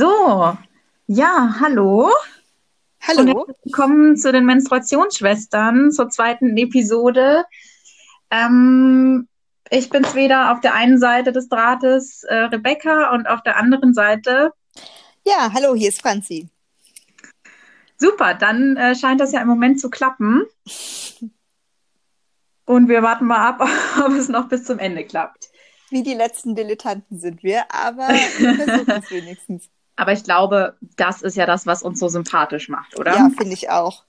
So, ja, hallo. Hallo. Willkommen zu den Menstruationsschwestern, zur zweiten Episode. Ähm, ich bin's wieder auf der einen Seite des Drahtes äh, Rebecca und auf der anderen Seite. Ja, hallo, hier ist Franzi. Super, dann äh, scheint das ja im Moment zu klappen. Und wir warten mal ab, ob es noch bis zum Ende klappt. Wie die letzten Dilettanten sind wir, aber wir versuchen es wenigstens. Aber ich glaube, das ist ja das, was uns so sympathisch macht, oder? Ja, finde ich auch.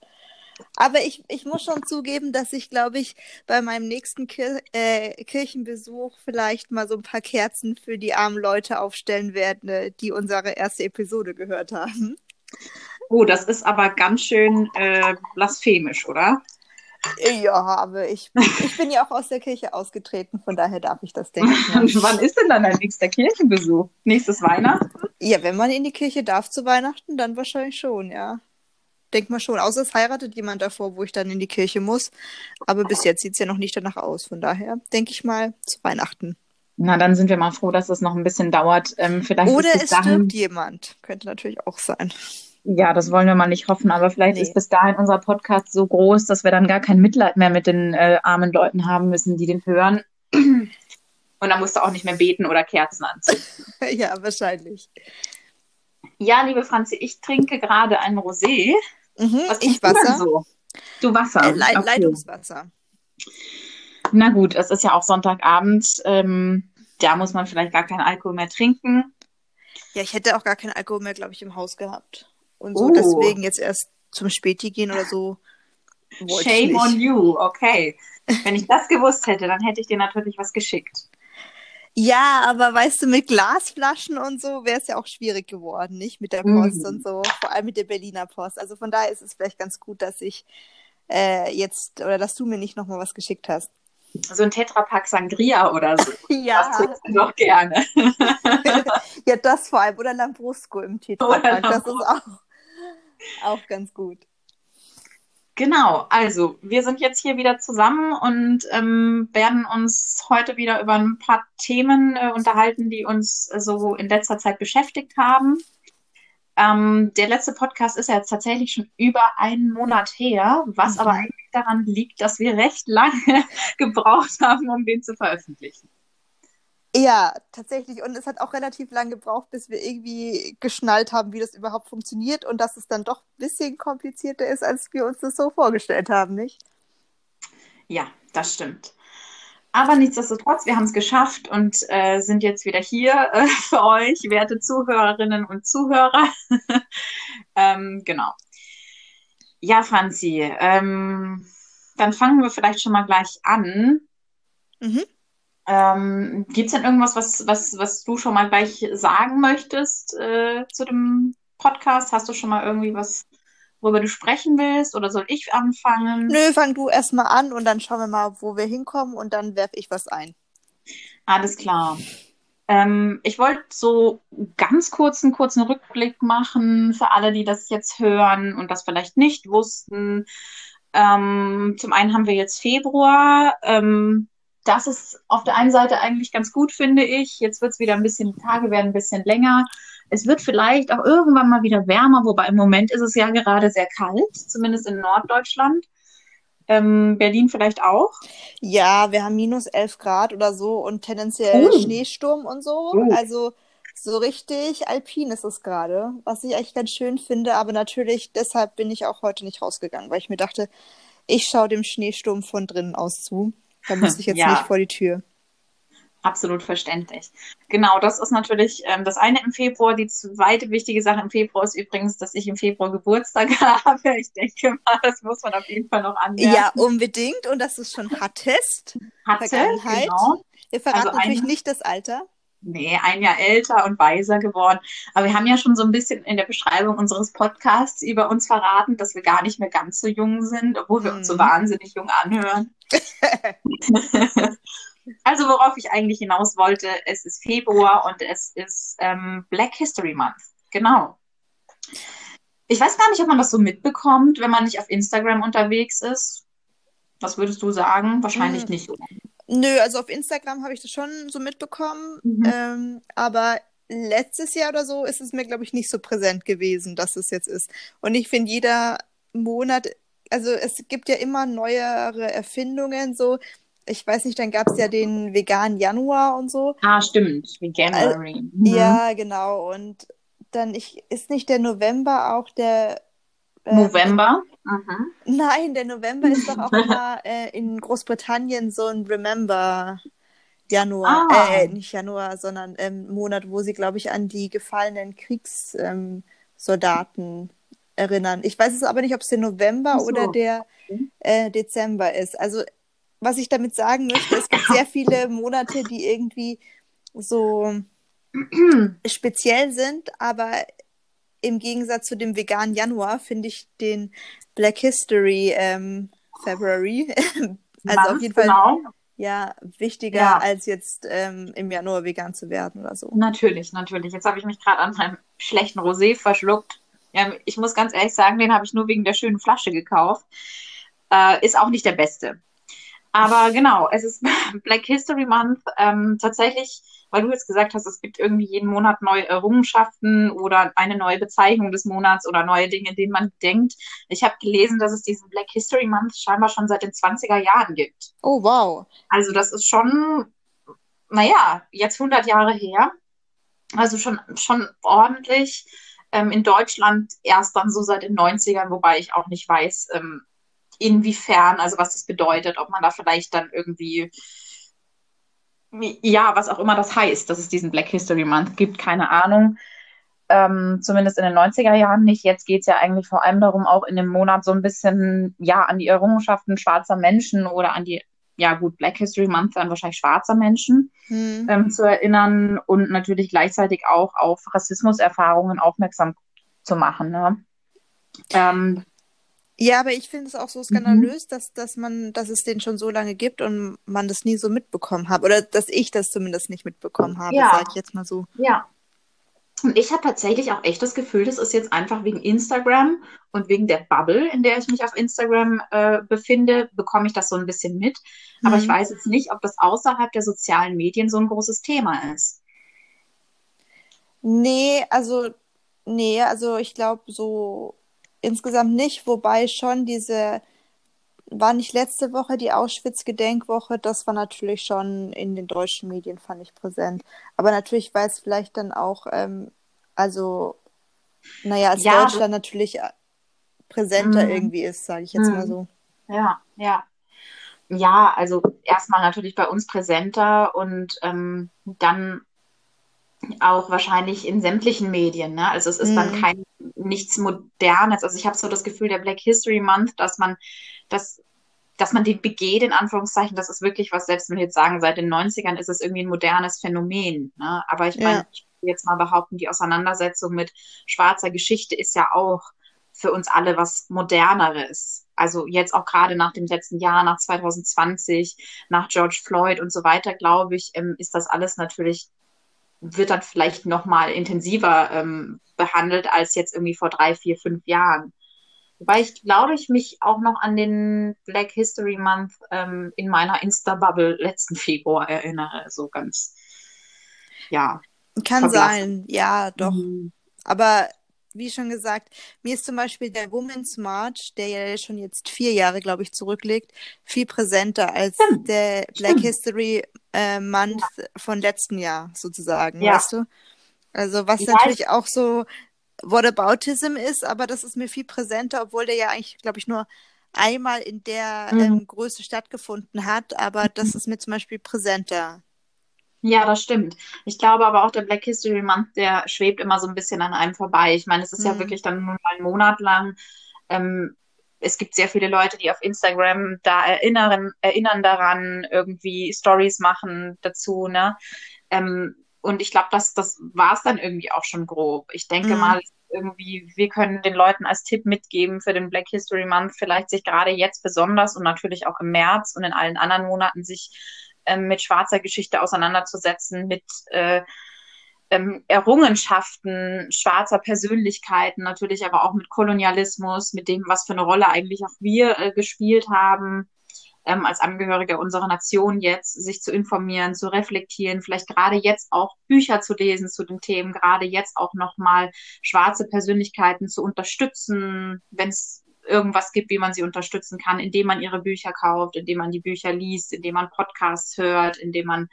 Aber ich, ich muss schon zugeben, dass ich, glaube ich, bei meinem nächsten Kir äh, Kirchenbesuch vielleicht mal so ein paar Kerzen für die armen Leute aufstellen werde, die unsere erste Episode gehört haben. Oh, das ist aber ganz schön äh, blasphemisch, oder? Ja, aber ich, ich bin ja auch aus der Kirche ausgetreten, von daher darf ich das, denke ich. Mal. Wann ist denn dann dein nächster Kirchenbesuch? Nächstes Weihnachten? Ja, wenn man in die Kirche darf zu Weihnachten, dann wahrscheinlich schon, ja. Denk mal schon. Außer es heiratet jemand davor, wo ich dann in die Kirche muss. Aber bis jetzt sieht es ja noch nicht danach aus. Von daher denke ich mal zu Weihnachten. Na, dann sind wir mal froh, dass es noch ein bisschen dauert. Ähm, vielleicht Oder es dahin... stirbt jemand. Könnte natürlich auch sein. Ja, das wollen wir mal nicht hoffen, aber vielleicht Nee. ist bis dahin unser Podcast so groß, dass wir dann gar kein Mitleid mehr mit den äh, armen Leuten haben müssen, die den hören. Und dann musst du auch nicht mehr beten oder Kerzen anzünden. ja, wahrscheinlich. Ja, liebe Franzi, ich trinke gerade ein Rosé. Mhm, Was ich Wasser. So? Du Wasser. Äh, Lei Okay. Leitungswasser. Na gut, es ist ja auch Sonntagabend. Ähm, da muss man vielleicht gar keinen Alkohol mehr trinken. Ja, ich hätte auch gar keinen Alkohol mehr, glaube ich, im Haus gehabt. Und so Oh. deswegen jetzt erst zum Späti gehen oder so. Shame on you, okay. Wenn ich das gewusst hätte, dann hätte ich dir natürlich was geschickt. Ja, aber weißt du, mit Glasflaschen und so wäre es ja auch schwierig geworden, nicht? Mit der Post Mhm. und so. Vor allem mit der Berliner Post. Also von daher ist es vielleicht ganz gut, dass ich äh, jetzt oder dass du mir nicht nochmal was geschickt hast. So ein Tetrapack Sangria oder so. Das Ja, trinkst du doch gerne. ja, das vor allem. Oder Lambrusco im Tetrapack. Das ist auch, auch ganz gut. Genau, also wir sind jetzt hier wieder zusammen und ähm, werden uns heute wieder über ein paar Themen äh, unterhalten, die uns äh, so in letzter Zeit beschäftigt haben. Ähm, der letzte Podcast ist ja jetzt tatsächlich schon über einen Monat her, was Mhm. aber eigentlich daran liegt, dass wir recht lange gebraucht haben, um den zu veröffentlichen. Ja, tatsächlich. Und es hat auch relativ lang gebraucht, bis wir irgendwie geschnallt haben, wie das überhaupt funktioniert und dass es dann doch ein bisschen komplizierter ist, als wir uns das so vorgestellt haben, nicht? Ja, das stimmt. Aber nichtsdestotrotz, wir haben es geschafft und äh, sind jetzt wieder hier äh, für euch, werte Zuhörerinnen und Zuhörer. ähm, genau. Ja, Franzi, ähm, dann fangen wir vielleicht schon mal gleich an. Mhm. Ähm, gibt's denn irgendwas, was, was, was du schon mal gleich sagen möchtest äh, zu dem Podcast? Hast du schon mal irgendwie was, worüber du sprechen willst? Oder soll ich anfangen? Nö, fang du erstmal an und dann schauen wir mal, wo wir hinkommen und dann werfe ich was ein. Alles klar. Ähm, ich wollte so ganz kurz einen kurzen Rückblick machen für alle, die das jetzt hören und das vielleicht nicht wussten. Ähm, zum einen haben wir jetzt Februar. Ähm, das ist auf der einen Seite eigentlich ganz gut, finde ich. Jetzt wird es wieder ein bisschen, die Tage werden ein bisschen länger. Es wird vielleicht auch irgendwann mal wieder wärmer, wobei im Moment ist es ja gerade sehr kalt, zumindest in Norddeutschland. Ähm, Berlin vielleicht auch. Ja, wir haben minus 11 Grad oder so und tendenziell Oh. Schneesturm und so. Oh. Also so richtig alpin ist es gerade, was ich echt ganz schön finde. Aber natürlich, deshalb bin ich auch heute nicht rausgegangen, weil ich mir dachte, ich schaue dem Schneesturm von drinnen aus zu. Da muss ich jetzt Ja. nicht vor die Tür. Absolut verständlich. Genau, das ist natürlich ähm, das eine im Februar. Die zweite wichtige Sache im Februar ist übrigens, dass ich im Februar Geburtstag habe. Ich denke mal, das muss man auf jeden Fall noch anmerken. Ja, unbedingt. Und dass du es schon hattest. hatte, Vergangenheit. genau. Wir verraten Also natürlich eine- nicht das Alter. Nee, ein Jahr älter und weiser geworden. Aber wir haben ja schon so ein bisschen in der Beschreibung unseres Podcasts über uns verraten, dass wir gar nicht mehr ganz so jung sind, obwohl wir uns so Mhm. wahnsinnig jung anhören. Also worauf ich eigentlich hinaus wollte, es ist Februar und es ist ähm, Black History Month. Genau. Ich weiß gar nicht, ob man das so mitbekommt, wenn man nicht auf Instagram unterwegs ist. Was würdest du sagen? Wahrscheinlich Hm. nicht? Nö, also auf Instagram habe ich das schon so mitbekommen. Mhm. Ähm, aber letztes Jahr oder so ist es mir, glaube ich, nicht so präsent gewesen, dass es jetzt ist. Und ich finde, jeder Monat, also es gibt ja immer neuere Erfindungen, so. Ich weiß nicht, dann gab es ja den veganen Januar und so. Ah, stimmt, Veganuary. Mhm. Ja, genau. Und dann ich, ist nicht der November auch der äh, November? Mhm. Nein, der November ist doch auch immer äh, in Großbritannien so ein Remember Januar, ah. äh, nicht Januar, sondern ähm, Monat, wo sie, glaube ich, an die gefallenen Kriegssoldaten ähm, erinnern. Ich weiß es aber nicht, ob es der November so. oder der äh, Dezember ist. Also, was ich damit sagen möchte, es gibt sehr viele Monate, die irgendwie so speziell sind, aber im Gegensatz zu dem veganen Januar finde ich den Black History ähm, February, also Month, auf jeden Fall genau. ja wichtiger ja. als jetzt ähm, im Januar vegan zu werden oder so. Natürlich, natürlich. Jetzt habe ich mich gerade an meinem schlechten Rosé verschluckt. Ja, ich muss ganz ehrlich sagen, den habe ich nur wegen der schönen Flasche gekauft. Äh, ist auch nicht der beste. Aber genau, es ist Black History Month. Ähm, tatsächlich weil du jetzt gesagt hast, es gibt irgendwie jeden Monat neue Errungenschaften oder eine neue Bezeichnung des Monats oder neue Dinge, denen man denkt. Ich habe gelesen, dass es diesen Black History Month scheinbar schon seit den 20er Jahren gibt. Oh, wow. Also das ist schon, naja, jetzt 100 Jahre her. Also schon, schon ordentlich. Ähm, in Deutschland erst dann so seit den 90ern, wobei ich auch nicht weiß, ähm, inwiefern, also was das bedeutet, ob man da vielleicht dann irgendwie ja, was auch immer das heißt, dass es diesen Black History Month gibt, keine Ahnung. Ähm, zumindest in den 90er Jahren nicht. Jetzt geht es ja eigentlich vor allem darum, auch in dem Monat so ein bisschen, ja, an die Errungenschaften schwarzer Menschen oder an die, ja gut, Black History Month dann wahrscheinlich schwarzer Menschen hm. ähm, zu erinnern und natürlich gleichzeitig auch auf Rassismuserfahrungen aufmerksam zu machen. Ne? Ähm, ja, aber ich finde es auch so skandalös, mhm. dass, dass man, dass es den schon so lange gibt und man das nie so mitbekommen hat. Oder dass ich das zumindest nicht mitbekommen habe, ja. sage ich jetzt mal so. Ja. Und ich habe tatsächlich auch echt das Gefühl, das ist jetzt einfach wegen Instagram und wegen der Bubble, in der ich mich auf Instagram äh, befinde, bekomme ich das so ein bisschen mit. Aber mhm. ich weiß jetzt nicht, ob das außerhalb der sozialen Medien so ein großes Thema ist. Nee, also, nee, also ich glaube, so insgesamt nicht, wobei schon diese, war nicht letzte Woche die Auschwitz-Gedenkwoche, das war natürlich schon in den deutschen Medien, fand ich präsent. Aber natürlich, weil es vielleicht dann auch, ähm, also, naja, als ja, Deutschland natürlich äh, präsenter mhm. irgendwie ist, sage ich jetzt mhm. mal so. Ja, ja. Ja, also erstmal natürlich bei uns präsenter und ähm, dann auch wahrscheinlich in sämtlichen Medien. Ne? Also es ist mhm. dann kein nichts Modernes. Also ich habe so das Gefühl, der Black History Month, dass man das dass man den begeht, in Anführungszeichen, das ist wirklich was, selbst wenn wir jetzt sagen, seit den 90ern ist es irgendwie ein modernes Phänomen. Ne? Aber ich meine, ich will jetzt mal behaupten, die Auseinandersetzung mit schwarzer Geschichte ist ja auch für uns alle was Moderneres. Also jetzt auch gerade nach dem letzten Jahr, nach 2020, nach George Floyd und so weiter, glaube ich, ähm, ist das alles natürlich wird dann vielleicht noch mal intensiver ähm, behandelt als jetzt irgendwie vor drei, vier, fünf Jahren. Wobei ich glaube, ich mich auch noch an den Black History Month ähm, in meiner Insta-Bubble letzten Februar erinnere. So ganz, ja. Kann sein, ja, doch. Mhm. Aber wie schon gesagt, mir ist zum Beispiel der Women's March, der ja schon jetzt vier Jahre, glaube ich, zurückliegt, viel präsenter als Stimmt. der Black Stimmt. History äh, Month ja. von letzten Jahr sozusagen, ja. weißt du? Also was ja, natürlich auch so Whataboutism ist, aber das ist mir viel präsenter, obwohl der ja eigentlich, glaube ich, nur einmal in der mhm. ähm, Größe stattgefunden hat, aber das mhm. ist mir zum Beispiel präsenter. Ja, das stimmt. Ich glaube aber auch der Black History Month, der schwebt immer so ein bisschen an einem vorbei. Ich meine, es ist mhm. ja wirklich dann nur einen Monat lang. Ähm, es gibt sehr viele Leute, die auf Instagram da erinnern, erinnern daran, irgendwie Stories machen dazu, ne? Ähm, und ich glaube, das, das war es dann irgendwie auch schon grob. Ich denke mhm. mal, irgendwie, wir können den Leuten als Tipp mitgeben für den Black History Month, vielleicht sich gerade jetzt besonders und natürlich auch im März und in allen anderen Monaten sich ähm, mit schwarzer Geschichte auseinanderzusetzen, mit äh, ähm, Errungenschaften schwarzer Persönlichkeiten, natürlich aber auch mit Kolonialismus, mit dem, was für eine Rolle eigentlich auch wir äh, gespielt haben. ähm, als Angehörige unserer Nation jetzt, sich zu informieren, zu reflektieren, vielleicht gerade jetzt auch Bücher zu lesen zu den Themen, gerade jetzt auch nochmal schwarze Persönlichkeiten zu unterstützen, wenn es irgendwas gibt, wie man sie unterstützen kann, indem man ihre Bücher kauft, indem man die Bücher liest, indem man Podcasts hört, indem man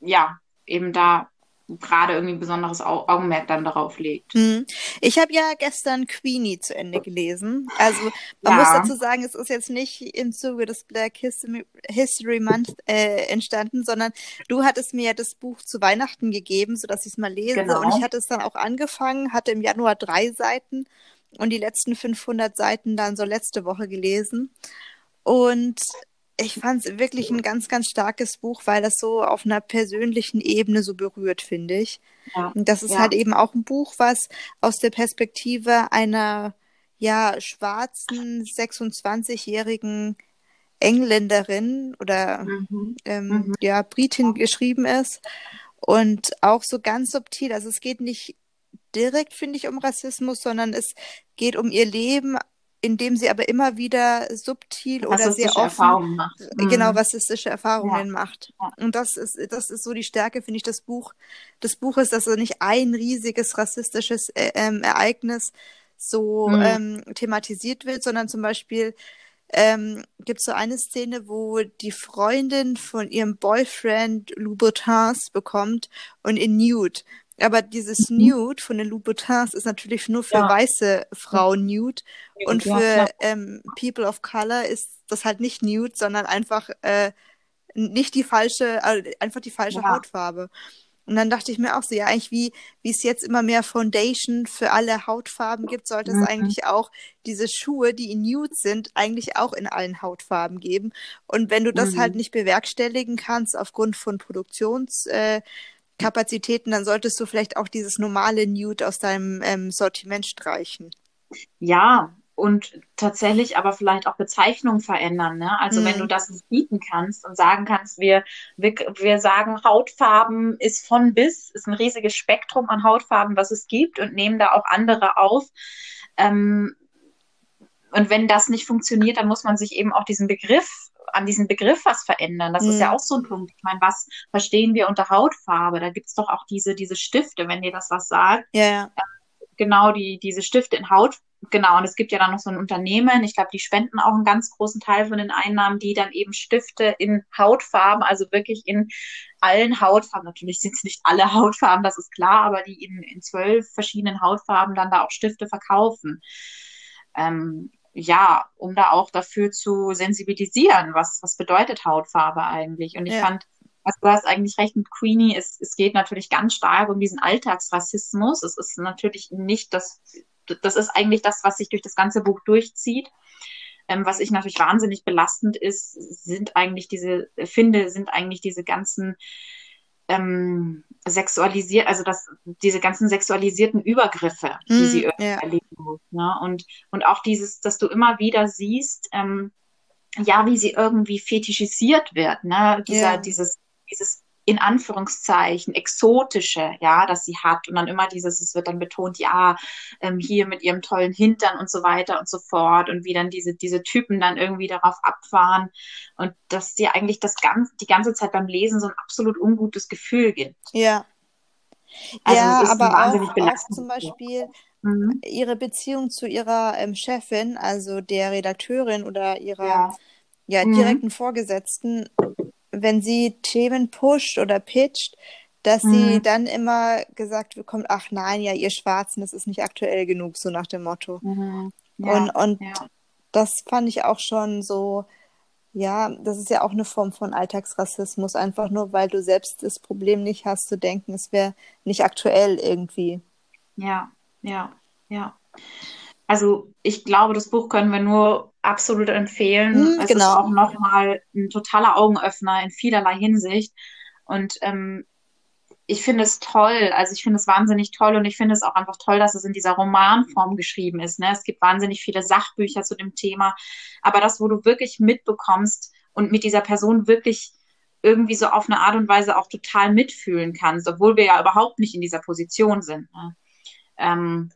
ja eben da gerade irgendwie ein besonderes Augenmerk dann darauf legt. Hm. Ich habe ja gestern Queenie zu Ende gelesen. Also man ja. muss dazu sagen, es ist jetzt nicht im Zuge des Black History, Month äh, entstanden, sondern du hattest mir ja das Buch zu Weihnachten gegeben, sodass ich es mal lese. Genau. Und ich hatte es dann auch angefangen, hatte im Januar drei Seiten und die letzten 500 Seiten dann so letzte Woche gelesen. Und ich fand es wirklich ein ganz, ganz starkes Buch, weil das so auf einer persönlichen Ebene so berührt, finde ich. Ja. Und das ist ja. halt eben auch ein Buch, was aus der Perspektive einer ja schwarzen 26-jährigen Engländerin oder mhm. Ähm, mhm. ja Britin geschrieben ist und auch so ganz subtil. Also es geht nicht direkt, finde ich, um Rassismus, sondern es geht um ihr Leben indem sie aber immer wieder subtil oder sehr offen genau mhm. rassistische Erfahrungen ja. macht. Und das ist das ist so die Stärke finde ich des Buch des Buches, dass er nicht ein riesiges rassistisches äh, ähm, Ereignis so mhm. ähm, thematisiert wird, sondern zum Beispiel ähm, gibt es so eine Szene, wo die Freundin von ihrem Boyfriend Louboutins bekommt und in Nude. Aber dieses mhm. Nude von den Louboutins ist natürlich nur für ja. weiße Frauen Nude. Und für ja, ähm, People of Color ist das halt nicht Nude, sondern einfach äh, nicht die falsche, also einfach die falsche ja. Hautfarbe. Und dann dachte ich mir auch so, ja, eigentlich wie, wie es jetzt immer mehr Foundation für alle Hautfarben gibt, sollte mhm. es eigentlich auch diese Schuhe, die in Nude sind, eigentlich auch in allen Hautfarben geben. Und wenn du das halt mhm. halt nicht bewerkstelligen kannst aufgrund von Produktions, äh, Kapazitäten, dann solltest du vielleicht auch dieses normale Nude aus deinem ähm, Sortiment streichen. Ja, und tatsächlich aber vielleicht auch Bezeichnungen verändern. Ne? Also hm. wenn du das nicht bieten kannst und sagen kannst, wir, wir, wir sagen, Hautfarben ist von bis, ist ein riesiges Spektrum an Hautfarben, was es gibt und nehmen da auch andere auf. Ähm, und wenn das nicht funktioniert, dann muss man sich eben auch diesen Begriff an diesem Begriff was verändern. Das mhm. ist ja mhm. auch so ein Punkt. Ich meine, was verstehen wir unter Hautfarbe? Da gibt's doch auch diese, diese Stifte, wenn dir das was sagt. Ja, ja. Genau, die, diese Stifte in Haut, genau, und es gibt ja dann noch so ein Unternehmen, ich glaube, die spenden auch einen ganz großen Teil von den Einnahmen, die dann eben Stifte in Hautfarben, also wirklich in allen Hautfarben, natürlich sind es nicht alle Hautfarben, das ist klar, aber die in, in zwölf verschiedenen Hautfarben dann da auch Stifte verkaufen. Ähm, ja, um da auch dafür zu sensibilisieren, was, was bedeutet Hautfarbe eigentlich. Und ich ja. fand, also du hast eigentlich recht mit Queenie, es, es geht natürlich ganz stark um diesen Alltagsrassismus. Es ist natürlich nicht das, das ist eigentlich das, was sich durch das ganze Buch durchzieht. Ähm, was ich natürlich wahnsinnig belastend ist, sind eigentlich diese, finde, sind eigentlich diese ganzen ähm, sexualisiert, also das, diese ganzen sexualisierten Übergriffe, die mm, sie irgendwie ja. erleben muss. Ne? Und, und auch dieses, dass du immer wieder siehst, ähm, ja, wie sie irgendwie fetischisiert wird, ne? Dieser, ja. dieses, dieses in Anführungszeichen exotische, ja, dass sie hat und dann immer dieses, es wird dann betont, ja, ähm, hier mit ihrem tollen Hintern und so weiter und so fort und wie dann diese diese Typen dann irgendwie darauf abfahren und dass dir eigentlich das ganz die ganze Zeit beim Lesen so ein absolut ungutes Gefühl gibt. Ja. Also ja, aber auch, auch zum Beispiel mhm. ihre Beziehung zu ihrer ähm, Chefin, also der Redakteurin oder ihrer ja, ja mhm. direkten mhm. Vorgesetzten, wenn sie Themen pusht oder pitcht, dass mhm. sie dann immer gesagt bekommt, ach nein, ja, ihr Schwarzen, das ist nicht aktuell genug, so nach dem Motto. Mhm. Ja, und und ja. das fand ich auch schon so, ja, das ist ja auch eine Form von Alltagsrassismus, einfach nur, weil du selbst das Problem nicht hast, zu denken, es wäre nicht aktuell irgendwie. Ja, ja, ja. Also ich glaube, das Buch können wir nur absolut empfehlen. Mm, es genau. ist auch nochmal ein totaler Augenöffner in vielerlei Hinsicht. Und ähm, ich finde es toll, also ich finde es wahnsinnig toll und ich finde es auch einfach toll, dass es in dieser Romanform geschrieben ist. Ne? Es gibt wahnsinnig viele Sachbücher zu dem Thema, aber das, wo du wirklich mitbekommst und mit dieser Person wirklich irgendwie so auf eine Art und Weise auch total mitfühlen kannst, obwohl wir ja überhaupt nicht in dieser Position sind. Ne? Ähm,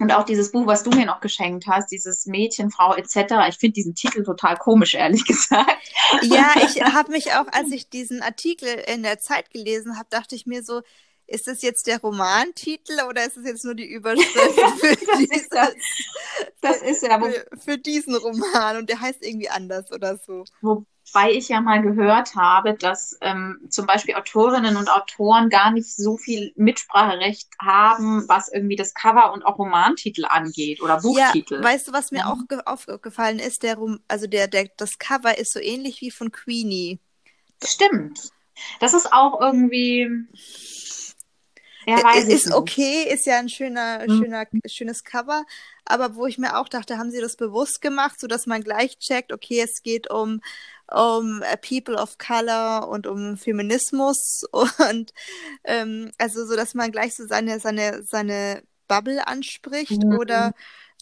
Und auch dieses Buch, was du mir noch geschenkt hast, dieses Mädchen, Frau etc. Ich finde diesen Titel total komisch, ehrlich gesagt. Ja, ich habe mich auch, als ich diesen Artikel in der Zeit gelesen habe, dachte ich mir so, ist das jetzt der Romantitel oder ist es jetzt nur die Überschrift für, das, dieses, ist ja, das ist ja, für, für, diesen Roman und der heißt irgendwie anders oder so. Wobei ich ja mal gehört habe, dass ähm, zum Beispiel Autorinnen und Autoren gar nicht so viel Mitspracherecht haben, was irgendwie das Cover und auch Romantitel angeht oder Buchtitel. Ja, weißt du, was mir ja. auch aufgefallen ist? Der, also der, der, das Cover ist so ähnlich wie von Queenie. Stimmt. Das ist auch irgendwie ja, weiß ist nicht. okay, ist ja ein schöner, mhm. schöner, schönes Cover. Aber wo ich mir auch dachte, haben sie das bewusst gemacht, sodass man gleich checkt, okay, es geht um, um People of Color und um Feminismus und ähm, also so, dass man gleich so seine, seine, seine Bubble anspricht mhm. oder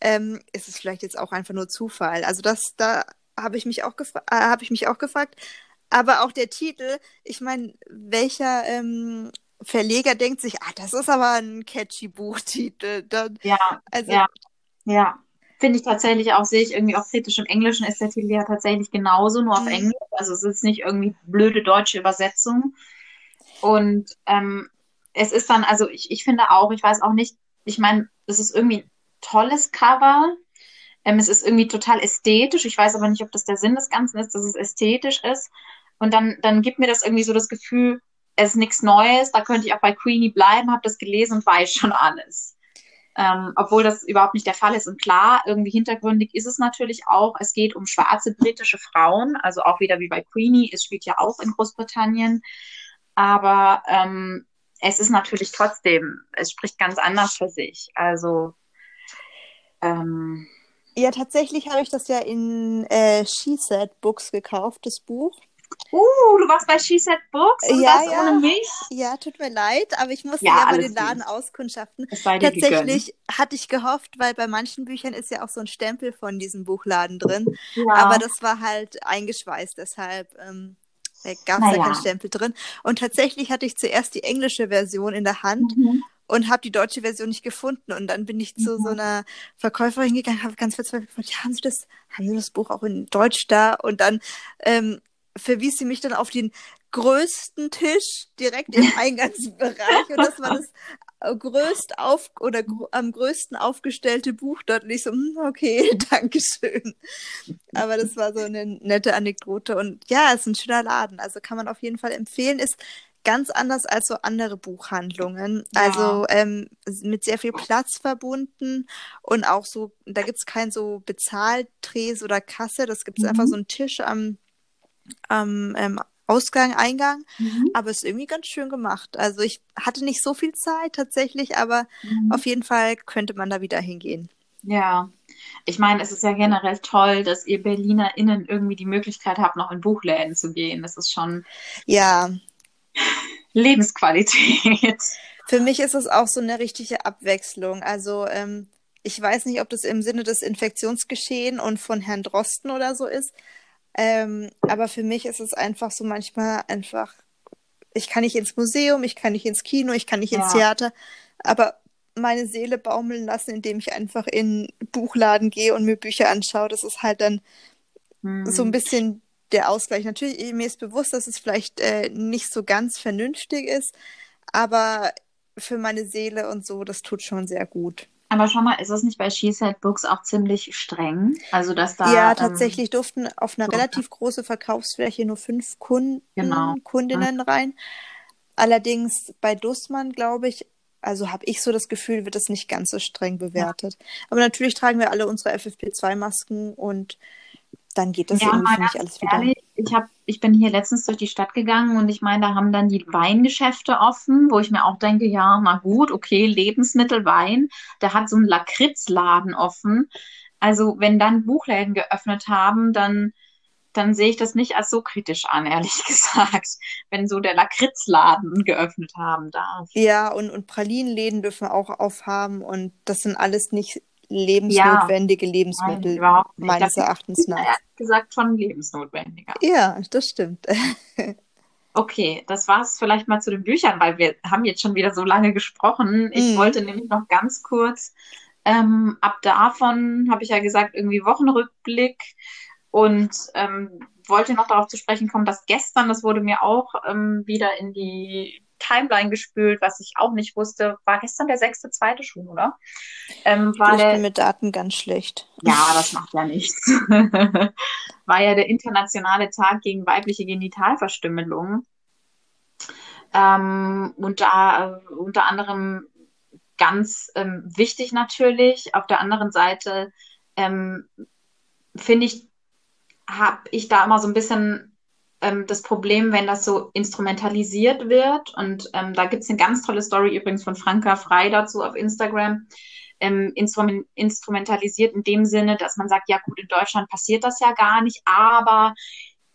ähm, ist es vielleicht jetzt auch einfach nur Zufall? Also das, da habe ich mich auch gefragt, äh, habe ich mich auch gefragt. Aber auch der Titel, ich meine, welcher ähm, Verleger denkt sich, ah, das ist aber ein catchy Buchtitel. Dann, ja, also, ja, ja. Finde ich tatsächlich auch, sehe ich irgendwie auch kritisch im Englischen ist der Titel ja tatsächlich genauso, nur auf mhm. Englisch. Also es ist nicht irgendwie blöde deutsche Übersetzung. Und ähm, es ist dann, also ich, ich finde auch, ich weiß auch nicht, ich meine, es ist irgendwie ein tolles Cover. Ähm, es ist irgendwie total ästhetisch. Ich weiß aber nicht, ob das der Sinn des Ganzen ist, dass es ästhetisch ist. Und dann, dann gibt mir das irgendwie so das Gefühl, es ist nichts Neues, da könnte ich auch bei Queenie bleiben, habe das gelesen und weiß schon alles. Ähm, obwohl das überhaupt nicht der Fall ist. Und klar, irgendwie hintergründig ist es natürlich auch. Es geht um schwarze britische Frauen, also auch wieder wie bei Queenie. Es spielt ja auch in Großbritannien. Aber ähm, es ist natürlich trotzdem, es spricht ganz anders für sich. Also ähm, ja, tatsächlich habe ich das ja in äh, She Said Books gekauft, das Buch. Uh, du warst bei She Said Books und ja, das ja. ohne mich? Ja, tut mir leid, aber ich musste ja, ja bei den Laden gut. auskundschaften. Tatsächlich hatte ich gehofft, weil bei manchen Büchern ist ja auch so ein Stempel von diesem Buchladen drin. Ja. Aber das war halt eingeschweißt, deshalb ähm, gab es naja. da keinen Stempel drin. Und tatsächlich hatte ich zuerst die englische Version in der Hand. Mhm und habe die deutsche Version nicht gefunden. Und dann bin ich zu so mhm. einer Verkäuferin gegangen, habe ganz verzweifelt gefragt, ja, haben Sie das, haben Sie das Buch auch in Deutsch da? Und dann ähm, verwies sie mich dann auf den größten Tisch direkt im Eingangsbereich und das war das größt auf oder gr am größten aufgestellte Buch dort und ich so, hm, okay, danke schön. Aber das war so eine nette Anekdote und ja, es ist ein schöner Laden, also kann man auf jeden Fall empfehlen, ist ganz anders als so andere Buchhandlungen. Ja. Also ähm, mit sehr viel Platz verbunden und auch so, da gibt es kein so Bezahltrese oder Kasse, das gibt es mhm. einfach so einen Tisch am am ähm, Ausgang, Eingang. Mhm. Aber es ist irgendwie ganz schön gemacht. Also ich hatte nicht so viel Zeit tatsächlich, aber mhm. auf jeden Fall könnte man da wieder hingehen. Ja, ich meine, es ist ja generell toll, dass ihr BerlinerInnen irgendwie die Möglichkeit habt, noch in Buchläden zu gehen. Das ist schon ja Lebensqualität. Für mich ist es auch so eine richtige Abwechslung. Also ähm, ich weiß nicht, ob das im Sinne des Infektionsgeschehen und von Herrn Drosten oder so ist, ähm, aber für mich ist es einfach so manchmal einfach, ich kann nicht ins Museum, ich kann nicht ins Kino, ich kann nicht ins ja. Theater, aber meine Seele baumeln lassen, indem ich einfach in Buchladen gehe und mir Bücher anschaue. Das ist halt dann hm. so ein bisschen der Ausgleich. Natürlich, mir ist bewusst, dass es vielleicht äh, nicht so ganz vernünftig ist, aber für meine Seele und so, das tut schon sehr gut. Aber schau mal, ist es nicht bei She Said Books auch ziemlich streng? Also, dass da. Ja, ähm, tatsächlich ähm, durften auf einer relativ große Verkaufsfläche nur fünf Kunden, genau. Kundinnen ja. rein. Allerdings bei Dussmann, glaube ich, also habe ich so das Gefühl, wird es nicht ganz so streng bewertet. Ja. Aber natürlich tragen wir alle unsere FFP2-Masken und dann geht das ja, irgendwie für mich alles ehrlich, wieder. Ich, hab, ich bin hier letztens durch die Stadt gegangen und ich meine, da haben dann die Weingeschäfte offen, wo ich mir auch denke, ja, na gut, okay, Lebensmittel, Wein. Da hat so ein Lakritzladen offen. Also wenn dann Buchläden geöffnet haben, dann, dann sehe ich das nicht als so kritisch an, ehrlich gesagt, wenn so der Lakritzladen geöffnet haben darf. Ja, und, und Pralinenläden dürfen auch aufhaben und das sind alles nicht lebensnotwendige ja, Lebensmittel, nein, meines das Erachtens nach. Ehrlich gesagt schon lebensnotwendiger. Ja, das stimmt. okay, das war es vielleicht mal zu den Büchern, weil wir haben jetzt schon wieder so lange gesprochen. Ich mhm. wollte nämlich noch ganz kurz Ähm, ab davon habe ich ja gesagt, irgendwie Wochenrückblick und ähm, wollte noch darauf zu sprechen kommen, dass gestern, das wurde mir auch ähm, wieder in die Timeline gespült, was ich auch nicht wusste, war gestern der sechste, zweite schon, oder? Ähm, war ich der, bin mit Daten ganz schlecht. Ja, das macht ja nichts. war ja der internationale Tag gegen weibliche Genitalverstümmelung. Ähm, und da äh, unter anderem ganz ähm, wichtig natürlich. Auf der anderen Seite ähm, finde ich, habe ich da immer so ein bisschen ähm, das Problem, wenn das so instrumentalisiert wird. Und ähm, da gibt es eine ganz tolle Story übrigens von Franka Frei dazu auf Instagram. Ähm, instrument instrumentalisiert in dem Sinne, dass man sagt, ja gut, in Deutschland passiert das ja gar nicht, aber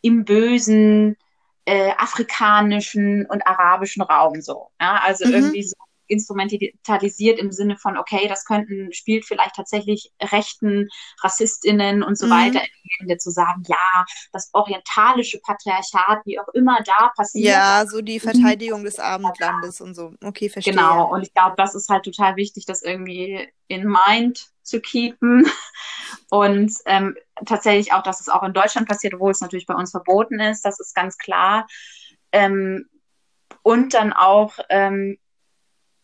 im bösen äh, afrikanischen und arabischen Raum so. Ja? Also mhm. irgendwie so instrumentalisiert im Sinne von, okay, das könnten, spielt vielleicht tatsächlich rechten RassistInnen und so mhm. weiter in die zu sagen, ja, das orientalische Patriarchat, wie auch immer da passiert. Ja, so die Verteidigung des Abendlandes und so. Okay, verstehe. Genau, und ich glaube, das ist halt total wichtig, das irgendwie in mind zu keepen. Und ähm, tatsächlich auch, dass es auch in Deutschland passiert, obwohl es natürlich bei uns verboten ist, das ist ganz klar. Ähm, und dann auch ähm,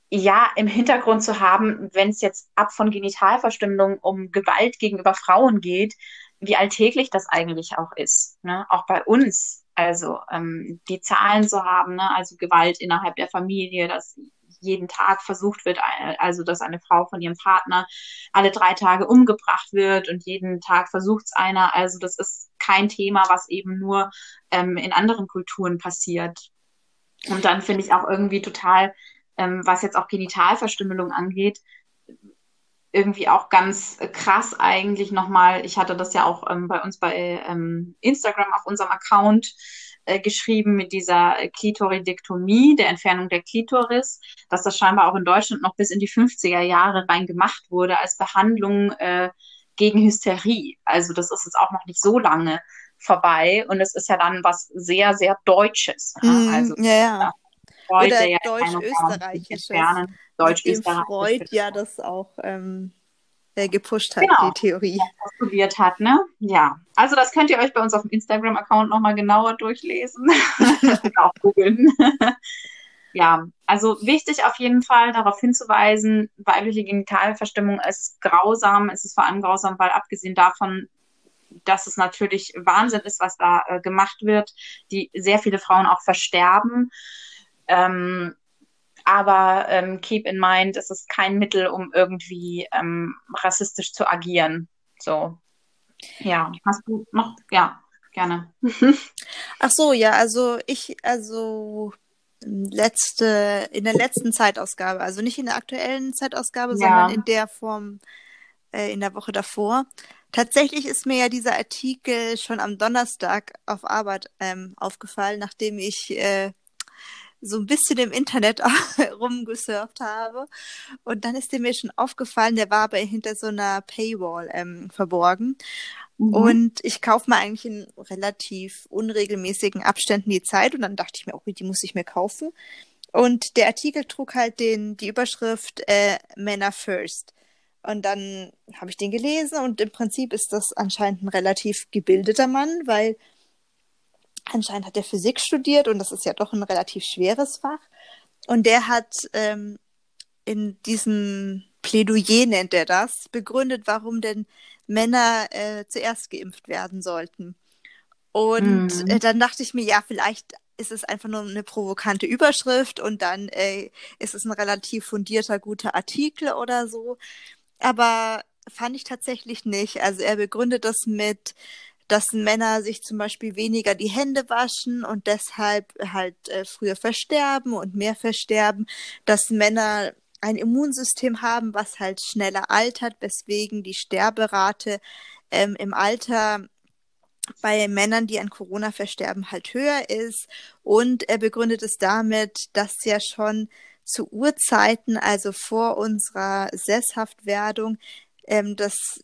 ja im Hintergrund zu haben, wenn es jetzt ab von Genitalverstümmelung um Gewalt gegenüber Frauen geht, wie alltäglich das eigentlich auch ist. Ne? Auch bei uns. Also ähm, die Zahlen zu haben, ne? also Gewalt innerhalb der Familie, dass jeden Tag versucht wird, also dass eine Frau von ihrem Partner alle drei Tage umgebracht wird und jeden Tag versucht es einer. Also das ist kein Thema, was eben nur ähm, in anderen Kulturen passiert. Und dann finde ich auch irgendwie total ähm, was jetzt auch Genitalverstümmelung angeht, irgendwie auch ganz krass eigentlich nochmal. Ich hatte das ja auch ähm, bei uns bei ähm, Instagram auf unserem Account äh, geschrieben mit dieser Klitoridektomie, der Entfernung der Klitoris, dass das scheinbar auch in Deutschland noch bis in die 50er Jahre rein gemacht wurde als Behandlung äh, gegen Hysterie. Also das ist jetzt auch noch nicht so lange vorbei und es ist ja dann was sehr, sehr Deutsches. Mm, also ja, ja. Freud, Oder ja deutsch-österreichisches. Deutsch-österreichisch. Freud ja das auch ähm, äh, gepusht hat, genau, die Theorie. Studiert hat, ne? Ja. Also das könnt ihr euch bei uns auf dem Instagram-Account nochmal genauer durchlesen. auch googeln. ja, also wichtig auf jeden Fall darauf hinzuweisen, weibliche Genitalverstimmung ist grausam, es ist vor allem grausam, weil abgesehen davon, dass es natürlich Wahnsinn ist, was da äh, gemacht wird, die sehr viele Frauen auch versterben. Ähm, aber ähm, keep in mind, es ist kein Mittel, um irgendwie ähm, rassistisch zu agieren. So. Ja, hast du noch? Ja, gerne. Ach so, ja, also ich, also letzte, in der letzten Zeitausgabe, also nicht in der aktuellen Zeitausgabe, ja. sondern in der Form äh, in der Woche davor. Tatsächlich ist mir ja dieser Artikel schon am Donnerstag auf Arbeit ähm, aufgefallen, nachdem ich äh, so ein bisschen im Internet rumgesurft habe. Und dann ist der mir schon aufgefallen, der war aber hinter so einer Paywall ähm, verborgen. Mhm. Und ich kaufe mir eigentlich in relativ unregelmäßigen Abständen die Zeit und dann dachte ich mir, okay, die muss ich mir kaufen. Und der Artikel trug halt den, die Überschrift äh, Männer First. Und dann habe ich den gelesen und im Prinzip ist das anscheinend ein relativ gebildeter Mann, weil Anscheinend hat er Physik studiert und das ist ja doch ein relativ schweres Fach. Und der hat ähm, in diesem Plädoyer, nennt er das, begründet, warum denn Männer äh, zuerst geimpft werden sollten. Und mhm. äh, dann dachte ich mir, ja, vielleicht ist es einfach nur eine provokante Überschrift und dann äh, ist es ein relativ fundierter, guter Artikel oder so. Aber fand ich tatsächlich nicht. Also er begründet das mit, dass Männer sich zum Beispiel weniger die Hände waschen und deshalb halt äh, früher versterben und mehr versterben, dass Männer ein Immunsystem haben, was halt schneller altert, weswegen die Sterberate ähm, im Alter bei Männern, die an Corona versterben, halt höher ist. Und er begründet es damit, dass ja schon zu Urzeiten, also vor unserer Sesshaftwerdung, ähm, das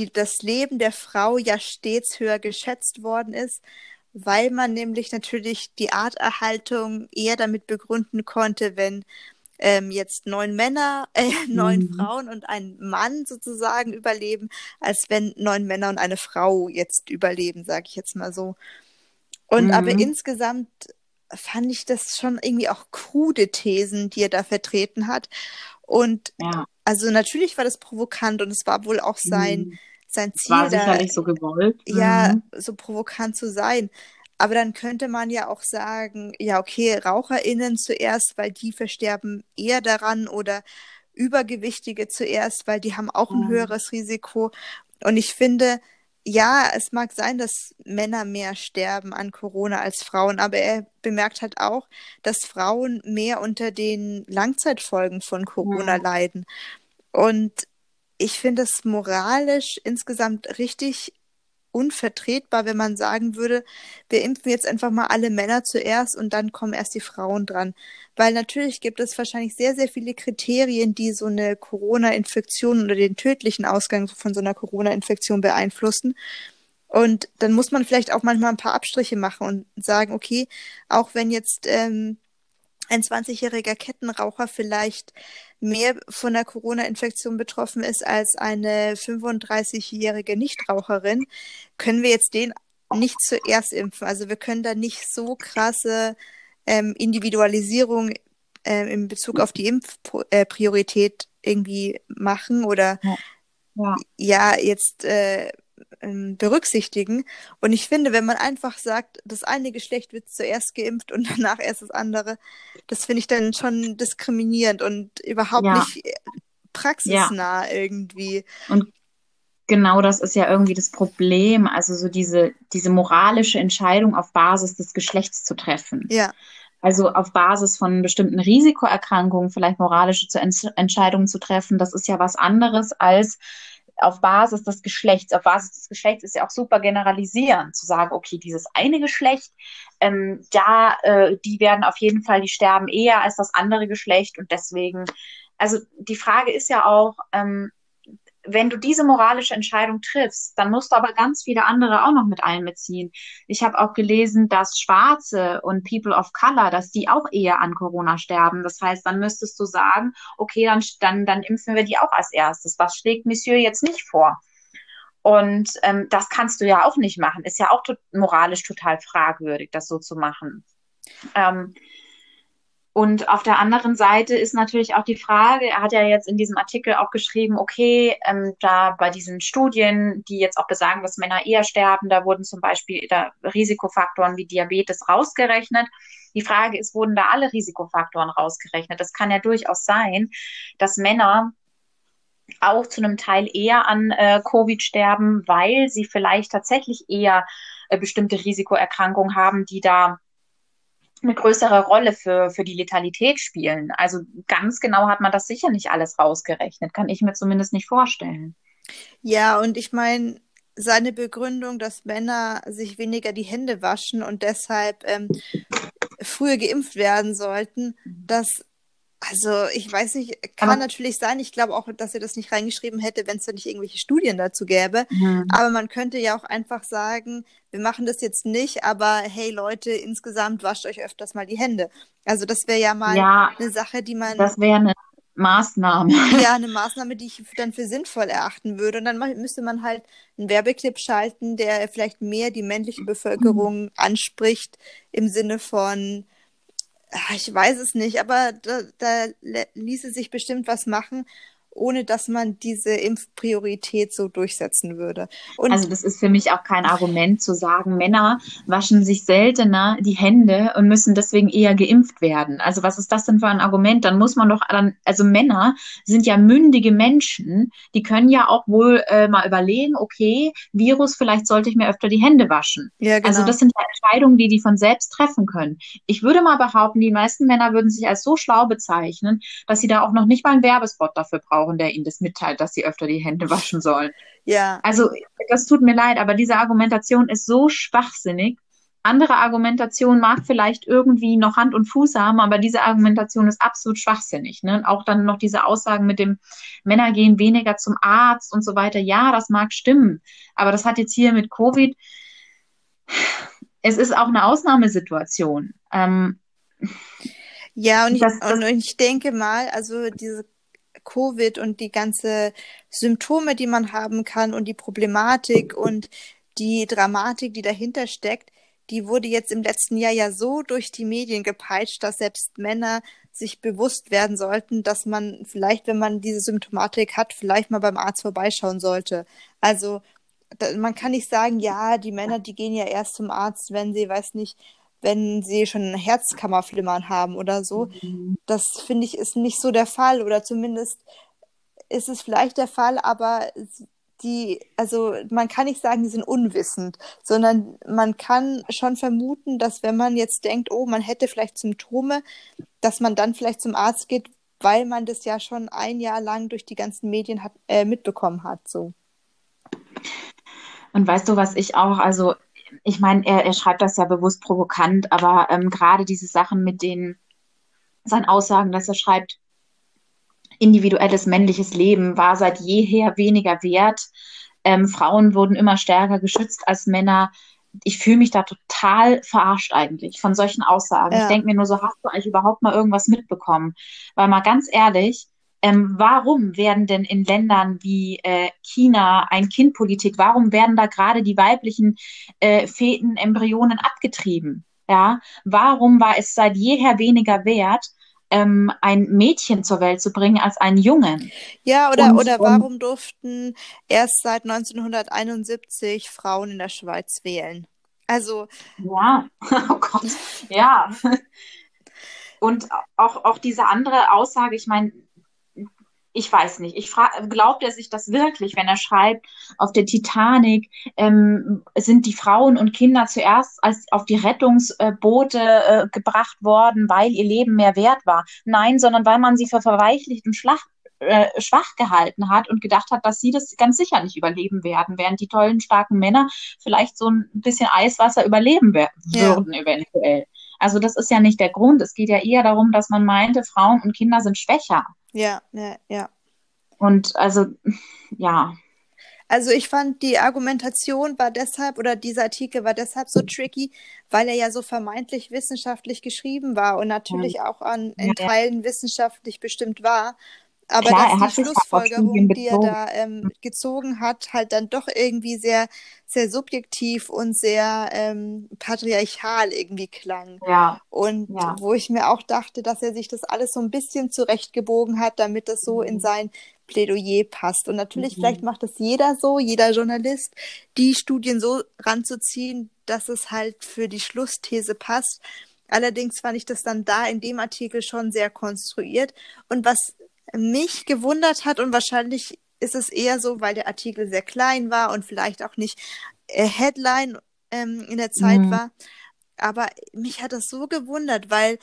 die, das Leben der Frau ja stets höher geschätzt worden ist, weil man nämlich natürlich die Arterhaltung eher damit begründen konnte, wenn ähm, jetzt neun Männer, äh, neun mhm. Frauen und ein Mann sozusagen überleben, als wenn neun Männer und eine Frau jetzt überleben, sage ich jetzt mal so. Und mhm. aber insgesamt fand ich das schon irgendwie auch krude Thesen, die er da vertreten hat. Und ja. also natürlich war das provokant und es war wohl auch sein, mhm. Sein Ziel. War sicherlich da, so gewollt. Ja, mhm. so provokant zu sein. Aber dann könnte man ja auch sagen, ja, okay, RaucherInnen zuerst, weil die versterben eher daran oder Übergewichtige zuerst, weil die haben auch ein mhm. höheres Risiko. Und ich finde, ja, es mag sein, dass Männer mehr sterben an Corona als Frauen, aber er bemerkt halt auch, dass Frauen mehr unter den Langzeitfolgen von Corona ja. leiden. Und ich finde es moralisch insgesamt richtig unvertretbar, wenn man sagen würde, wir impfen jetzt einfach mal alle Männer zuerst und dann kommen erst die Frauen dran. Weil natürlich gibt es wahrscheinlich sehr, sehr viele Kriterien, die so eine Corona-Infektion oder den tödlichen Ausgang von so einer Corona-Infektion beeinflussen. Und dann muss man vielleicht auch manchmal ein paar Abstriche machen und sagen, okay, auch wenn jetzt ähm, ein 20-jähriger Kettenraucher vielleicht mehr von der Corona-Infektion betroffen ist als eine 35-jährige Nichtraucherin, können wir jetzt den nicht zuerst impfen. Also wir können da nicht so krasse ähm, Individualisierung äh, in Bezug auf die Impfpriorität äh, irgendwie machen oder ja, ja. ja jetzt äh, ähm, berücksichtigen. Und ich finde, wenn man einfach sagt, das eine Geschlecht wird zuerst geimpft und danach erst das andere, das finde ich dann schon diskriminierend und überhaupt ja. nicht äh, praxisnah ja. irgendwie. Und genau das ist ja irgendwie das Problem, also so diese, diese moralische Entscheidung auf Basis des Geschlechts zu treffen. Ja. Also auf Basis von bestimmten Risikoerkrankungen vielleicht moralische Entscheidungen zu treffen, das ist ja was anderes als auf Basis des Geschlechts, auf Basis des Geschlechts ist ja auch super generalisierend, zu sagen, okay, dieses eine Geschlecht, ähm, da, äh, die werden auf jeden Fall, die sterben eher als das andere Geschlecht und deswegen, also die Frage ist ja auch, ähm, wenn du diese moralische Entscheidung triffst, dann musst du aber ganz viele andere auch noch mit einbeziehen. Ich habe auch gelesen, dass Schwarze und People of Color, dass die auch eher an Corona sterben. Das heißt, dann müsstest du sagen, okay, dann, dann, dann impfen wir die auch als erstes. Was schlägt Monsieur jetzt nicht vor? Und ähm, das kannst du ja auch nicht machen. Ist ja auch to moralisch total fragwürdig, das so zu machen. Ähm, und auf der anderen Seite ist natürlich auch die Frage, er hat ja jetzt in diesem Artikel auch geschrieben, okay, ähm, da bei diesen Studien, die jetzt auch besagen, dass Männer eher sterben, da wurden zum Beispiel da Risikofaktoren wie Diabetes rausgerechnet. Die Frage ist, wurden da alle Risikofaktoren rausgerechnet? Das kann ja durchaus sein, dass Männer auch zu einem Teil eher an äh, Covid sterben, weil sie vielleicht tatsächlich eher äh, bestimmte Risikoerkrankungen haben, die da eine größere Rolle für, für die Letalität spielen. Also ganz genau hat man das sicher nicht alles rausgerechnet, kann ich mir zumindest nicht vorstellen. Ja, und ich meine, seine Begründung, dass Männer sich weniger die Hände waschen und deshalb ähm, früher geimpft werden sollten, mhm. das also ich weiß nicht, kann aber, natürlich sein. Ich glaube auch, dass er das nicht reingeschrieben hätte, wenn es da nicht irgendwelche Studien dazu gäbe. Mhm. Aber man könnte ja auch einfach sagen, wir machen das jetzt nicht, aber hey Leute, insgesamt wascht euch öfters mal die Hände. Also das wäre ja mal ja, eine Sache, die man. Das wäre eine Maßnahme. Ja, eine Maßnahme, die ich dann für sinnvoll erachten würde. Und dann müsste man halt einen Werbeclip schalten, der vielleicht mehr die männliche Bevölkerung mhm. anspricht, im Sinne von ich weiß es nicht, aber da, da ließe sich bestimmt was machen, ohne dass man diese Impfpriorität so durchsetzen würde. Und also das ist für mich auch kein Argument zu sagen, Männer waschen sich seltener die Hände und müssen deswegen eher geimpft werden. Also was ist das denn für ein Argument? Dann muss man doch, dann, also Männer sind ja mündige Menschen, die können ja auch wohl äh, mal überlegen, okay, Virus, vielleicht sollte ich mir öfter die Hände waschen. Ja, genau. Also das sind ja Entscheidungen, die die von selbst treffen können. Ich würde mal behaupten, die meisten Männer würden sich als so schlau bezeichnen, dass sie da auch noch nicht mal einen Werbespot dafür brauchen brauchen, der ihnen das mitteilt, dass sie öfter die Hände waschen sollen. Ja. Also, das tut mir leid, aber diese Argumentation ist so schwachsinnig. Andere Argumentation mag vielleicht irgendwie noch Hand und Fuß haben, aber diese Argumentation ist absolut schwachsinnig. Ne? Und auch dann noch diese Aussagen mit dem Männer gehen weniger zum Arzt und so weiter. Ja, das mag stimmen, aber das hat jetzt hier mit Covid. Es ist auch eine Ausnahmesituation. Ähm, Ja, und ich, Das- das- und ich denke mal, also diese Covid und die ganze Symptome, die man haben kann und die Problematik und die Dramatik, die dahinter steckt, die wurde jetzt im letzten Jahr ja so durch die Medien gepeitscht, dass selbst Männer sich bewusst werden sollten, dass man vielleicht, wenn man diese Symptomatik hat, vielleicht mal beim Arzt vorbeischauen sollte. Also man kann nicht sagen, ja, die Männer, die gehen ja erst zum Arzt, wenn sie, weiß nicht, wenn sie schon ein Herzkammerflimmern haben oder so. Das finde ich ist nicht so der Fall oder zumindest ist es vielleicht der Fall, aber die, also man kann nicht sagen, die sind unwissend, sondern man kann schon vermuten, dass wenn man jetzt denkt, oh, man hätte vielleicht Symptome, dass man dann vielleicht zum Arzt geht, weil man das ja schon ein Jahr lang durch die ganzen Medien hat, äh, mitbekommen hat, so. Und weißt du, was ich auch, also ich meine, er, er schreibt das ja bewusst provokant, aber ähm, gerade diese Sachen mit den, seinen Aussagen, dass er schreibt, individuelles männliches Leben war seit jeher weniger wert. Ähm, Frauen wurden immer stärker geschützt als Männer. Ich fühle mich da total verarscht eigentlich von solchen Aussagen. Ja. Ich denke mir nur so, hast du eigentlich überhaupt mal irgendwas mitbekommen? Weil mal ganz ehrlich, ähm, warum werden denn in Ländern wie äh, China Ein-Kind-Politik, warum werden da gerade die weiblichen äh, Feten, Embryonen abgetrieben? Ja, warum war es seit jeher weniger wert, ähm, ein Mädchen zur Welt zu bringen als einen Jungen? Ja, oder, Und, oder ähm, warum durften erst seit 1971 Frauen in der Schweiz wählen? Also, Ja, oh Gott, ja. Und auch, auch diese andere Aussage, ich meine, ich weiß nicht, ich frage, glaubt er sich das wirklich, wenn er schreibt, auf der Titanic ähm, sind die Frauen und Kinder zuerst als auf die Rettungsboote äh, gebracht worden, weil ihr Leben mehr wert war? Nein, sondern weil man sie für verweichlicht und schlach, äh, schwach gehalten hat und gedacht hat, dass sie das ganz sicher nicht überleben werden, während die tollen, starken Männer vielleicht so ein bisschen Eiswasser überleben Ja. würden eventuell. Also das ist ja nicht der Grund. Es geht ja eher darum, dass man meinte, Frauen und Kinder sind schwächer. ja, ja, ja. Und also, ja, Also ich fand, die Argumentation war deshalb, oder dieser Artikel war deshalb so tricky, weil er ja so vermeintlich wissenschaftlich geschrieben war und natürlich auch an, in Ja, ja. Teilen wissenschaftlich bestimmt war. Aber Klar, er dass hat die Schlussfolgerung, die er da ähm, gezogen hat, halt dann doch irgendwie sehr, sehr subjektiv und sehr ähm, patriarchal irgendwie klang. ja, Und Ja. wo ich mir auch dachte, dass er sich das alles so ein bisschen zurechtgebogen hat, damit das so in Mhm. sein Plädoyer passt. Und natürlich, Mhm. vielleicht macht das jeder so, jeder Journalist, die Studien so ranzuziehen, dass es halt für die Schlussthese passt. Allerdings fand ich das dann da in dem Artikel schon sehr konstruiert. Und was mich gewundert hat, und wahrscheinlich ist es eher so, weil der Artikel sehr klein war und vielleicht auch nicht äh, Headline ähm, in der Zeit Mhm. war, aber mich hat das so gewundert, weil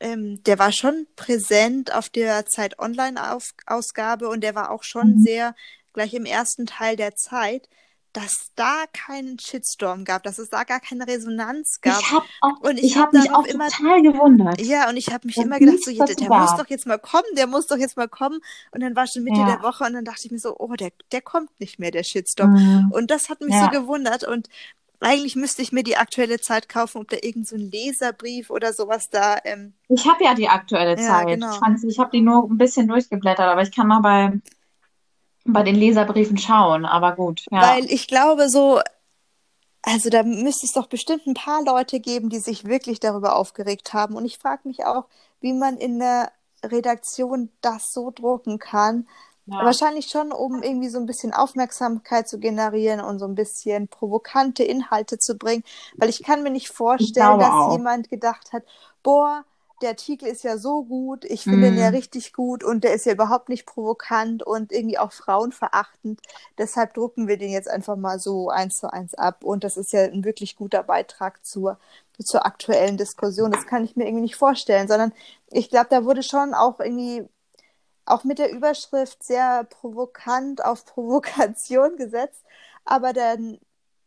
ähm, der war schon präsent auf der Zeit Online-Ausgabe und der war auch schon Mhm. sehr gleich im ersten Teil der Zeit, dass da keinen Shitstorm gab, dass es da gar keine Resonanz gab. ich habe auch, Und ich ich hab habe mich auch immer- total gewundert. Ja, und ich habe mich dass immer gedacht, so, ja, dazu der muss doch jetzt mal kommen, der muss doch jetzt mal kommen. Und dann war schon Mitte Ja. der Woche und dann dachte ich mir so, oh, der, der kommt nicht mehr, der Shitstorm. Mhm. Und das hat mich Ja. so gewundert. Und eigentlich müsste ich mir die aktuelle Zeit kaufen, ob da irgend so ein Leserbrief oder sowas da. Ähm, Ich habe ja die aktuelle Ja, Zeit. genau. Franzi, ich habe die nur ein bisschen durchgeblättert, aber ich kann mal bei, bei den Leserbriefen schauen. Aber gut, ja. Weil ich glaube, so, also da müsste es doch bestimmt ein paar Leute geben, die sich wirklich darüber aufgeregt haben. Und ich frage mich auch, wie man in der Redaktion das so drucken kann. Ja. Wahrscheinlich schon, um irgendwie so ein bisschen Aufmerksamkeit zu generieren und so ein bisschen provokante Inhalte zu bringen. Weil ich kann mir nicht vorstellen, dass auch. jemand gedacht hat, boah, der Artikel ist ja so gut, ich finde ihn Mhm. ja richtig gut und der ist ja überhaupt nicht provokant und irgendwie auch frauenverachtend. Deshalb drucken wir den jetzt einfach mal so eins zu eins ab. Und das ist ja ein wirklich guter Beitrag zur, zur aktuellen Diskussion. Das kann ich mir irgendwie nicht vorstellen, sondern ich glaube, da wurde schon auch irgendwie auch mit der Überschrift sehr provokant auf Provokation gesetzt, aber dann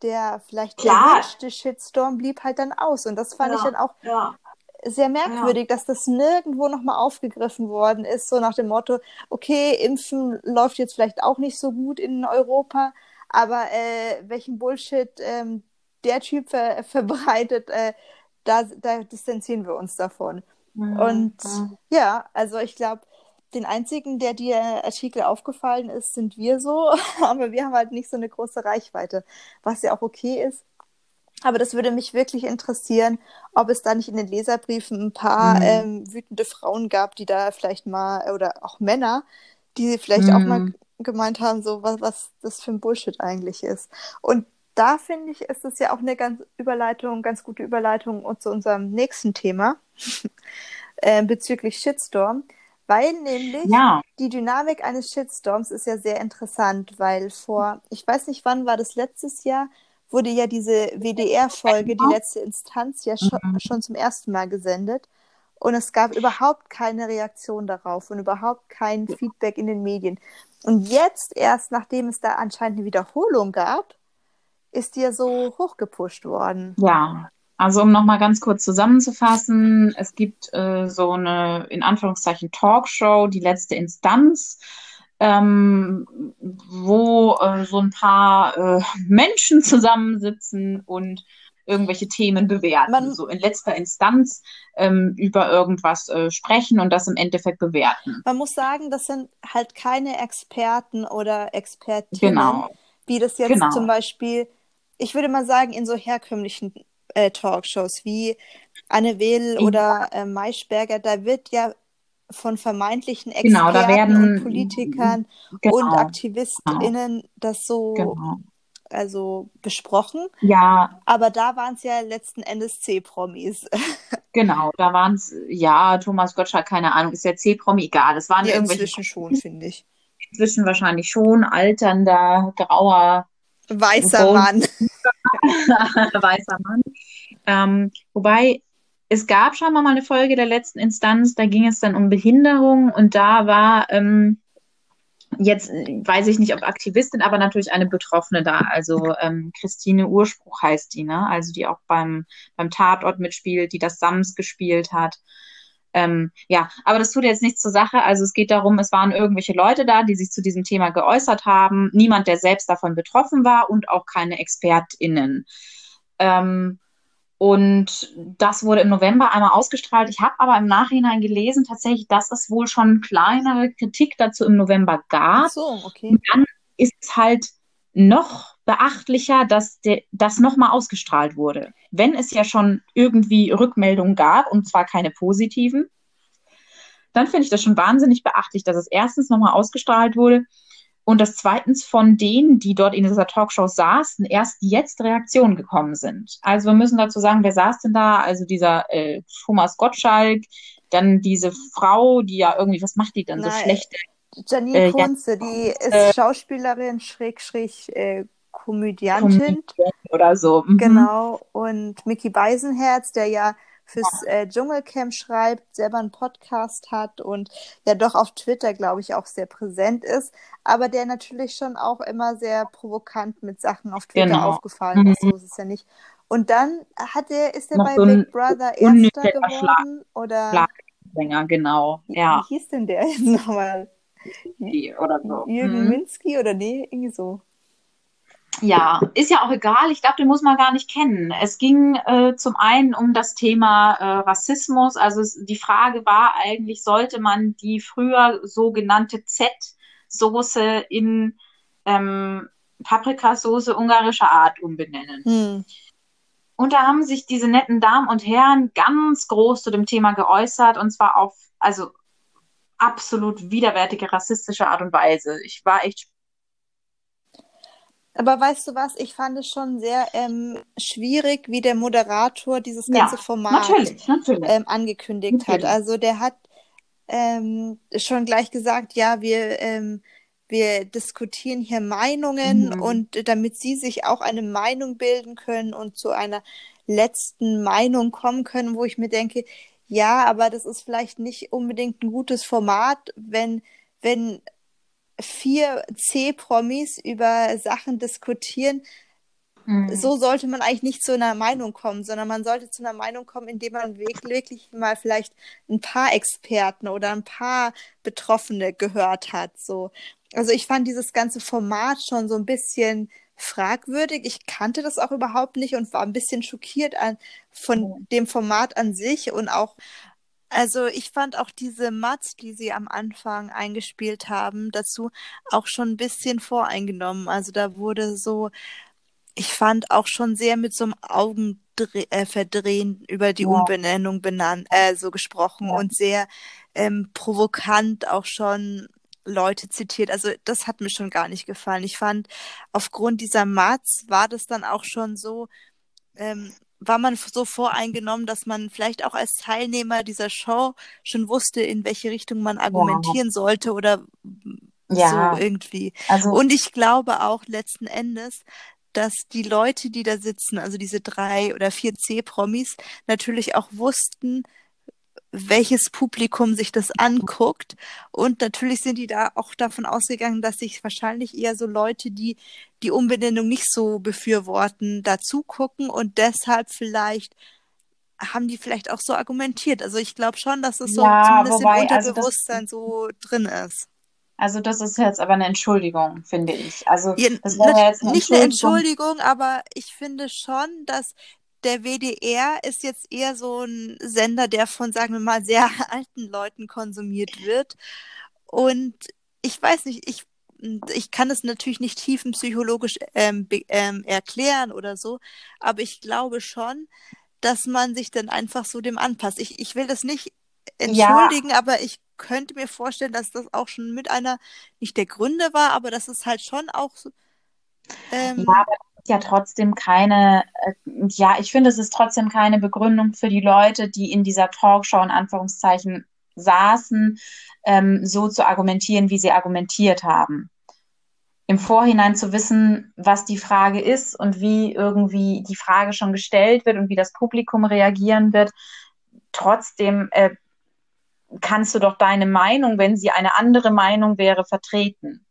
der vielleicht Klar. erwünschte Shitstorm blieb halt dann aus. Und das fand ich Ja. dann auch ja. Sehr merkwürdig, dass das nirgendwo nochmal aufgegriffen worden ist, so nach dem Motto, okay, Impfen läuft jetzt vielleicht auch nicht so gut in Europa, aber äh, welchen Bullshit ähm, der Typ ver verbreitet, äh, da, da distanzieren wir uns davon. Mhm. Und ja, also ich glaube, den einzigen, der dir Artikel aufgefallen ist, sind wir so, aber wir haben halt nicht so eine große Reichweite, was ja auch okay ist. Aber das würde mich wirklich interessieren, ob es da nicht in den Leserbriefen ein paar mhm. ähm, wütende Frauen gab, die da vielleicht mal, oder auch Männer, die vielleicht mhm. auch mal mhm. gemeint haben, so was, was das für ein Bullshit eigentlich ist. Und da finde ich, ist es ja auch eine ganz Überleitung, ganz gute Überleitung zu unserem nächsten Thema äh, bezüglich Shitstorm. Weil nämlich ja. die Dynamik eines Shitstorms ist ja sehr interessant, weil vor, ich weiß nicht wann war das letztes Jahr, wurde ja diese WDR-Folge, die letzte Instanz, ja schon, mhm. schon zum ersten Mal gesendet. Und es gab überhaupt keine Reaktion darauf und überhaupt kein Feedback in den Medien. Und jetzt erst, nachdem es da anscheinend eine Wiederholung gab, ist die ja so hochgepusht worden. Ja, also um nochmal ganz kurz zusammenzufassen, es gibt äh, so eine, in Anführungszeichen, Talkshow, die letzte Instanz ähm, wo äh, so ein paar äh, Menschen zusammensitzen und irgendwelche Themen bewerten, Man, so in letzter Instanz ähm, über irgendwas äh, sprechen und das im Endeffekt bewerten. Man muss sagen, das sind halt keine Experten oder Expertinnen, genau. wie das jetzt genau. zum Beispiel, ich würde mal sagen, in so herkömmlichen äh, Talkshows wie Anne Will ja. oder äh, Maischberger, da wird ja von vermeintlichen Experten genau, werden, und Politikern genau, und AktivistInnen genau. das so genau. also besprochen. Ja. Aber da waren es ja letzten Endes C-Promis. genau, da waren es, ja, Thomas Gottschalk, keine Ahnung, ist ja C-Promi egal. Das waren ja, irgendwelche. Inzwischen schon, finde ich. Inzwischen wahrscheinlich schon, alternder, grauer. Weißer Mann. Weißer Mann. Ähm, wobei es gab schon mal eine Folge der letzten Instanz, da ging es dann um Behinderung und da war ähm, jetzt, weiß ich nicht, ob Aktivistin, aber natürlich eine Betroffene da. Also ähm, Christine Urspruch heißt die, ne? Also die auch beim, beim Tatort mitspielt, die das Sams gespielt hat. Ähm, ja, aber das tut jetzt nichts zur Sache. Also es geht darum, es waren irgendwelche Leute da, die sich zu diesem Thema geäußert haben. Niemand, der selbst davon betroffen war und auch keine ExpertInnen. Ähm, und das wurde im November einmal ausgestrahlt. Ich habe aber im Nachhinein gelesen, tatsächlich, dass es wohl schon kleinere Kritik dazu im November gab. Ach so, okay. Und dann ist es halt noch beachtlicher, dass de, das nochmal ausgestrahlt wurde. Wenn es ja schon irgendwie Rückmeldungen gab, und zwar keine positiven, dann finde ich das schon wahnsinnig beachtlich, dass es erstens nochmal ausgestrahlt wurde und dass zweitens von denen, die dort in dieser Talkshow saßen, erst jetzt Reaktionen gekommen sind. Also wir müssen dazu sagen, wer saß denn da? Also dieser äh, Thomas Gottschalk, dann diese Frau, die ja irgendwie, was macht die denn Nein. so schlecht? Janine äh, Kunze, die ist äh, Schauspielerin, schräg, schräg, äh, Komödiantin. Oder so. Mhm. Genau. Und Mickey Beisenherz, der ja fürs äh, Dschungelcamp schreibt, selber einen Podcast hat und ja doch auf Twitter, glaube ich, auch sehr präsent ist, aber der natürlich schon auch immer sehr provokant mit Sachen auf Twitter genau. aufgefallen ist, mhm. so ist es ja nicht. Und dann hat er, ist er bei so Big Brother Erster geworden? Schlag, oder? Schlagsänger, genau. Ja. Wie hieß denn der jetzt nochmal? Oder so. Jürgen mhm. Minsky oder nee, irgendwie so ja, ist ja auch egal. Ich glaube, den muss man gar nicht kennen. Es ging äh, zum einen um das Thema äh, Rassismus. Also es, die Frage war eigentlich, sollte man die früher sogenannte Z-Soße in ähm, Paprikasoße ungarischer Art umbenennen? Hm. Und da haben sich diese netten Damen und Herren ganz groß zu dem Thema geäußert und zwar auf, also absolut widerwärtige rassistische Art und Weise. Ich war echt aber weißt du was, ich fand es schon sehr ähm, schwierig, wie der Moderator dieses ganze ja, Format natürlich, natürlich. Ähm, angekündigt natürlich. hat. Also der hat ähm, schon gleich gesagt, ja, wir, ähm, wir diskutieren hier Meinungen mhm. und damit sie sich auch eine Meinung bilden können und zu einer letzten Meinung kommen können, wo ich mir denke, ja, aber das ist vielleicht nicht unbedingt ein gutes Format, wenn wenn vier C-Promis über Sachen diskutieren, mhm. so sollte man eigentlich nicht zu einer Meinung kommen, sondern man sollte zu einer Meinung kommen, indem man wirklich mal vielleicht ein paar Experten oder ein paar Betroffene gehört hat. So. Also ich fand dieses ganze Format schon so ein bisschen fragwürdig. Ich kannte das auch überhaupt nicht und war ein bisschen schockiert an, von mhm. dem Format an sich und auch Also ich fand auch diese Mats, die sie am Anfang eingespielt haben, dazu auch schon ein bisschen voreingenommen. Also da wurde so, ich fand auch schon sehr mit so einem Augenverdrehen äh, über die ja. Umbenennung benannt, äh, so gesprochen ja. und sehr ähm, provokant auch schon Leute zitiert. Also das hat mir schon gar nicht gefallen. Ich fand, aufgrund dieser Mats war das dann auch schon so, ähm, war man so voreingenommen, dass man vielleicht auch als Teilnehmer dieser Show schon wusste, in welche Richtung man argumentieren ja. sollte oder ja. so irgendwie. Also, Und ich glaube auch letzten Endes, dass die Leute, die da sitzen, also diese drei oder vier C-Promis, natürlich auch wussten, welches Publikum sich das anguckt. Und natürlich sind die da auch davon ausgegangen, dass sich wahrscheinlich eher so Leute, die die Umbenennung nicht so befürworten, dazu gucken und deshalb vielleicht haben die vielleicht auch so argumentiert. Also ich glaube schon, dass es so ja, zumindest wobei, im Unterbewusstsein also das, so drin ist. Also das ist jetzt aber eine Entschuldigung, finde ich. Also ja, das wäre jetzt eine nicht eine Entschuldigung, aber ich finde schon, dass der WDR ist jetzt eher so ein Sender, der von, sagen wir mal, sehr alten Leuten konsumiert wird. Und ich weiß nicht, ich, ich kann es natürlich nicht tiefenpsychologisch ähm, ähm, erklären oder so, aber ich glaube schon, dass man sich dann einfach so dem anpasst. Ich, ich will das nicht entschuldigen, ja. aber ich könnte mir vorstellen, dass das auch schon mit einer, nicht der Gründe war, aber dass es halt schon auch. Ähm, ja, ja trotzdem keine, äh, ja, ich finde, es ist trotzdem keine Begründung für die Leute, die in dieser Talkshow in Anführungszeichen saßen, ähm, so zu argumentieren, wie sie argumentiert haben. Im Vorhinein zu wissen, was die Frage ist und wie irgendwie die Frage schon gestellt wird und wie das Publikum reagieren wird. Trotzdem äh, kannst du doch deine Meinung, wenn sie eine andere Meinung wäre, vertreten.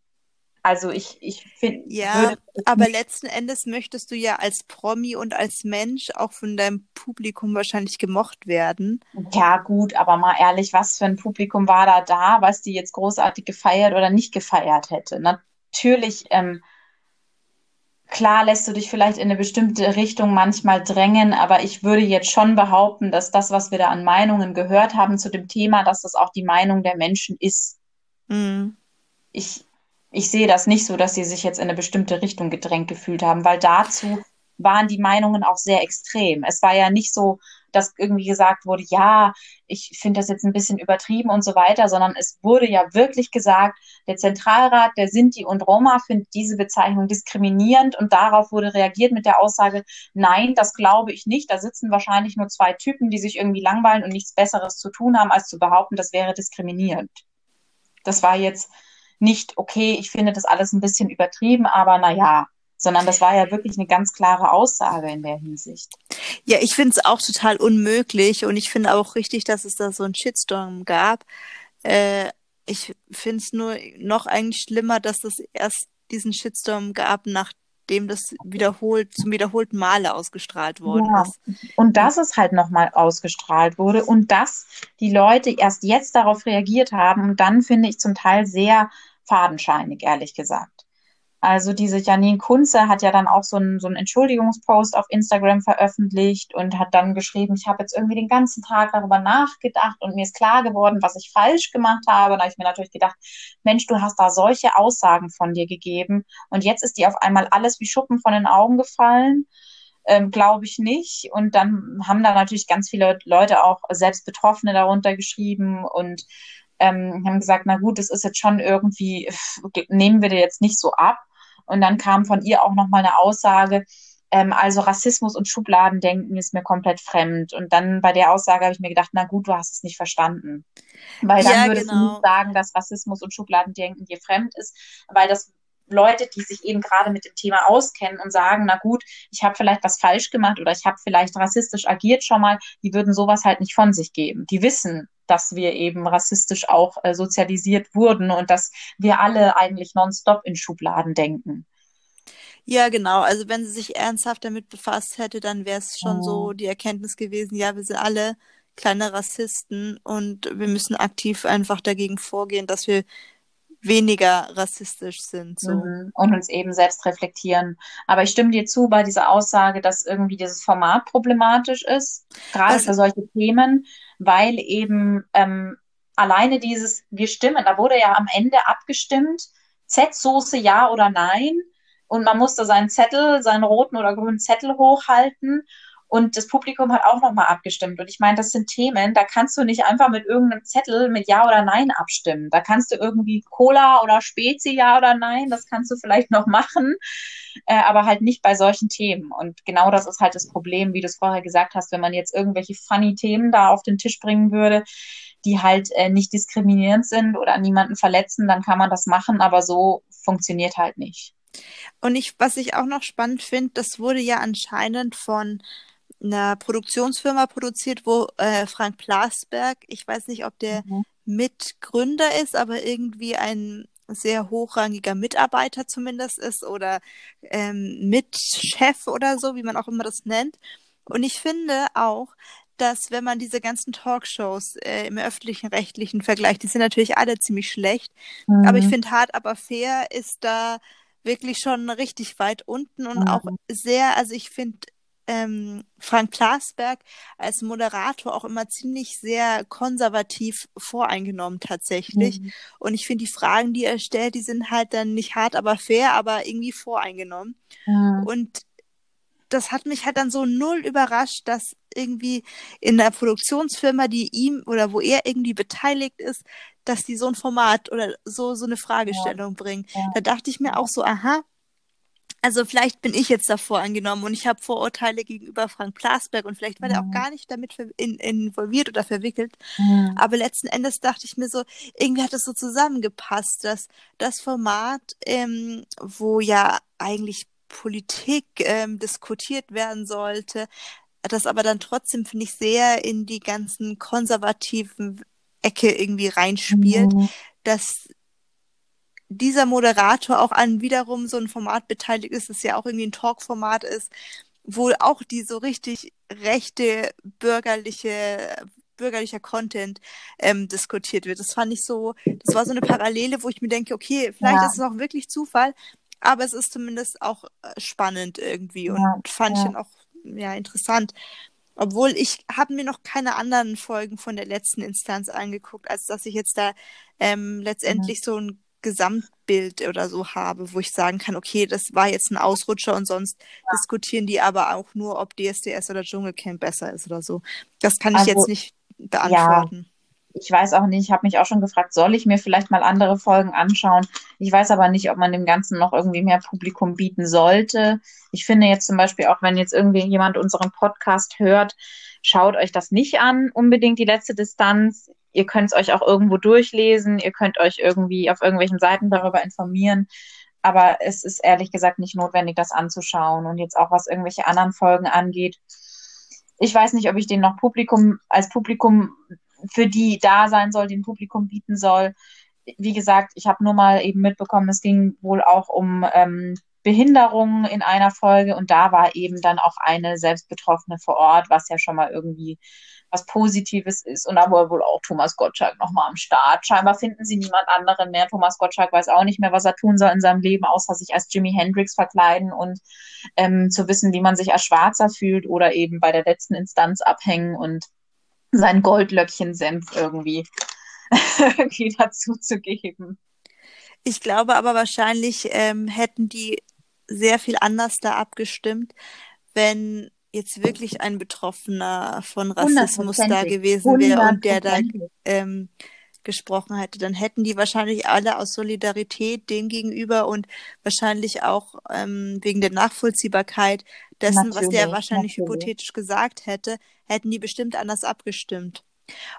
Also ich, ich finde. Ja, aber letzten Endes möchtest du ja als Promi und als Mensch auch von deinem Publikum wahrscheinlich gemocht werden. Ja, gut, aber mal ehrlich, was für ein Publikum war da da, was die jetzt großartig gefeiert oder nicht gefeiert hätte? Natürlich, ähm, klar lässt du dich vielleicht in eine bestimmte Richtung manchmal drängen, aber ich würde jetzt schon behaupten, dass das, was wir da an Meinungen gehört haben zu dem Thema, dass das auch die Meinung der Menschen ist. Mhm. Ich, ich sehe das nicht so, dass sie sich jetzt in eine bestimmte Richtung gedrängt gefühlt haben, weil dazu waren die Meinungen auch sehr extrem. Es war ja nicht so, dass irgendwie gesagt wurde, ja, ich finde das jetzt ein bisschen übertrieben und so weiter, sondern es wurde ja wirklich gesagt, der Zentralrat der Sinti und Roma findet diese Bezeichnung diskriminierend und darauf wurde reagiert mit der Aussage, nein, das glaube ich nicht. Da sitzen wahrscheinlich nur zwei Typen, die sich irgendwie langweilen und nichts Besseres zu tun haben, als zu behaupten, das wäre diskriminierend. Das war jetzt nicht, okay, ich finde das alles ein bisschen übertrieben, aber naja, sondern das war ja wirklich eine ganz klare Aussage in der Hinsicht. Ja, ich finde es auch total unmöglich und ich finde auch richtig, dass es da so einen Shitstorm gab. Äh, ich finde es nur noch eigentlich schlimmer, dass es erst diesen Shitstorm gab, nachdem das wiederholt, zum wiederholten Male ausgestrahlt worden ja. ist. Und dass es halt nochmal ausgestrahlt wurde und dass die Leute erst jetzt darauf reagiert haben und dann finde ich zum Teil sehr fadenscheinig, ehrlich gesagt. Also diese Janine Kunze hat ja dann auch so einen, so einen Entschuldigungspost auf Instagram veröffentlicht und hat dann geschrieben, ich habe jetzt irgendwie den ganzen Tag darüber nachgedacht und mir ist klar geworden, was ich falsch gemacht habe. Und da habe ich mir natürlich gedacht, Mensch, du hast da solche Aussagen von dir gegeben und jetzt ist dir auf einmal alles wie Schuppen von den Augen gefallen. Ähm, Glaube ich nicht. Und dann haben da natürlich ganz viele Leute auch selbst Betroffene darunter geschrieben und ähm, haben gesagt, na gut, das ist jetzt schon irgendwie, nehmen wir dir jetzt nicht so ab. Und dann kam von ihr auch nochmal eine Aussage, ähm, also Rassismus und Schubladendenken ist mir komplett fremd. Und dann bei der Aussage habe ich mir gedacht, na gut, du hast es nicht verstanden. Weil dann ja, würdest genau. du nicht sagen, dass Rassismus und Schubladendenken dir fremd ist, weil das Leute, die sich eben gerade mit dem Thema auskennen und sagen, na gut, ich habe vielleicht was falsch gemacht oder ich habe vielleicht rassistisch agiert schon mal, die würden sowas halt nicht von sich geben. Die wissen, dass wir eben rassistisch auch äh, sozialisiert wurden und dass wir alle eigentlich nonstop in Schubladen denken. Ja, genau. Also wenn sie sich ernsthaft damit befasst hätte, dann wäre es schon oh. so die Erkenntnis gewesen, ja, wir sind alle kleine Rassisten und wir müssen aktiv einfach dagegen vorgehen, dass wir weniger rassistisch sind. So. Mhm. Und uns eben selbst reflektieren. Aber ich stimme dir zu bei dieser Aussage, dass irgendwie dieses Format problematisch ist, gerade für solche Themen, weil eben ähm, alleine dieses, wir stimmen, da wurde ja am Ende abgestimmt, Z-Soße ja oder nein. Und man musste seinen Zettel, seinen roten oder grünen Zettel hochhalten. Und das Publikum hat auch nochmal abgestimmt. Und ich meine, das sind Themen, da kannst du nicht einfach mit irgendeinem Zettel mit Ja oder Nein abstimmen. Da kannst du irgendwie Cola oder Spezi Ja oder Nein, das kannst du vielleicht noch machen, äh, aber halt nicht bei solchen Themen. Und genau das ist halt das Problem, wie du es vorher gesagt hast, wenn man jetzt irgendwelche funny Themen da auf den Tisch bringen würde, die halt äh, nicht diskriminierend sind oder niemanden verletzen, dann kann man das machen, aber so funktioniert halt nicht. Und ich, was ich auch noch spannend finde, das wurde ja anscheinend von einer Produktionsfirma produziert, wo äh, Frank Plasberg, ich weiß nicht, ob der mhm. Mitgründer ist, aber irgendwie ein sehr hochrangiger Mitarbeiter zumindest ist oder ähm, Mitchef oder so, wie man auch immer das nennt. Und ich finde auch, dass wenn man diese ganzen Talkshows äh, im öffentlichen rechtlichen vergleicht, die sind natürlich alle ziemlich schlecht, mhm. aber ich finde hart aber fair ist da wirklich schon richtig weit unten und mhm. auch sehr, also ich finde ähm, Frank Plasberg als Moderator auch immer ziemlich sehr konservativ voreingenommen tatsächlich. Mhm. Und ich finde, die Fragen, die er stellt, die sind halt dann nicht hart, aber fair, aber irgendwie voreingenommen. Mhm. Und das hat mich halt dann so null überrascht, dass irgendwie in der Produktionsfirma, die ihm oder wo er irgendwie beteiligt ist, dass die so ein Format oder so, so eine Fragestellung ja. bringen. Ja. Da dachte ich mir auch so, aha, also vielleicht bin ich jetzt davor angenommen und ich habe Vorurteile gegenüber Frank Plasberg und vielleicht war mhm. der auch mhm. gar nicht damit in, involviert oder verwickelt. Mhm. Aber letzten Endes dachte ich mir so, irgendwie hat es so zusammengepasst, dass das Format, ähm, wo ja eigentlich Politik ähm, diskutiert werden sollte, das aber dann trotzdem, finde ich, sehr in die ganzen konservativen Ecke irgendwie reinspielt, mhm. dass dieser Moderator auch an wiederum so ein Format beteiligt ist, das ja auch irgendwie ein Talk-Format ist, wo auch die so richtig rechte bürgerliche bürgerlicher Content ähm, diskutiert wird. Das fand ich so, das war so eine Parallele, wo ich mir denke, okay, vielleicht ja. ist es auch wirklich Zufall, aber es ist zumindest auch äh, spannend irgendwie und ja, fand ja. ich dann auch ja interessant. Obwohl ich habe mir noch keine anderen Folgen von der letzten Instanz angeguckt, als dass ich jetzt da ähm, letztendlich mhm. so ein Gesamtbild oder so habe, wo ich sagen kann, okay, das war jetzt ein Ausrutscher und sonst ja. diskutieren die aber auch nur, ob DSDS oder Dschungelcamp besser ist oder so. Das kann ich also, jetzt nicht beantworten. Ja, ich weiß auch nicht, ich habe mich auch schon gefragt, soll ich mir vielleicht mal andere Folgen anschauen? Ich weiß aber nicht, ob man dem Ganzen noch irgendwie mehr Publikum bieten sollte. Ich finde jetzt zum Beispiel auch, wenn jetzt irgendwie jemand unseren Podcast hört, schaut euch das nicht an, unbedingt die letzte Distanz ihr könnt es euch auch irgendwo durchlesen, ihr könnt euch irgendwie auf irgendwelchen Seiten darüber informieren. Aber es ist ehrlich gesagt nicht notwendig, das anzuschauen. Und jetzt auch was irgendwelche anderen Folgen angeht. Ich weiß nicht, ob ich den noch Publikum, als Publikum für die da sein soll, den Publikum bieten soll. Wie gesagt, ich habe nur mal eben mitbekommen, es ging wohl auch um ähm, Behinderungen in einer Folge und da war eben dann auch eine Selbstbetroffene vor Ort, was ja schon mal irgendwie was Positives ist. Und da war wohl auch Thomas Gottschalk nochmal am Start. Scheinbar finden sie niemand anderen mehr. Thomas Gottschalk weiß auch nicht mehr, was er tun soll in seinem Leben, außer sich als Jimi Hendrix verkleiden und ähm, zu wissen, wie man sich als Schwarzer fühlt oder eben bei der letzten Instanz abhängen und sein Goldlöckchen-Senf irgendwie, irgendwie dazu zu geben. Ich glaube aber wahrscheinlich ähm, hätten die sehr viel anders da abgestimmt, wenn jetzt wirklich ein Betroffener von Rassismus da gewesen wäre und der da ähm, gesprochen hätte, dann hätten die wahrscheinlich alle aus Solidarität dem gegenüber und wahrscheinlich auch ähm, wegen der Nachvollziehbarkeit dessen, natürlich, was der wahrscheinlich natürlich. hypothetisch gesagt hätte, hätten die bestimmt anders abgestimmt.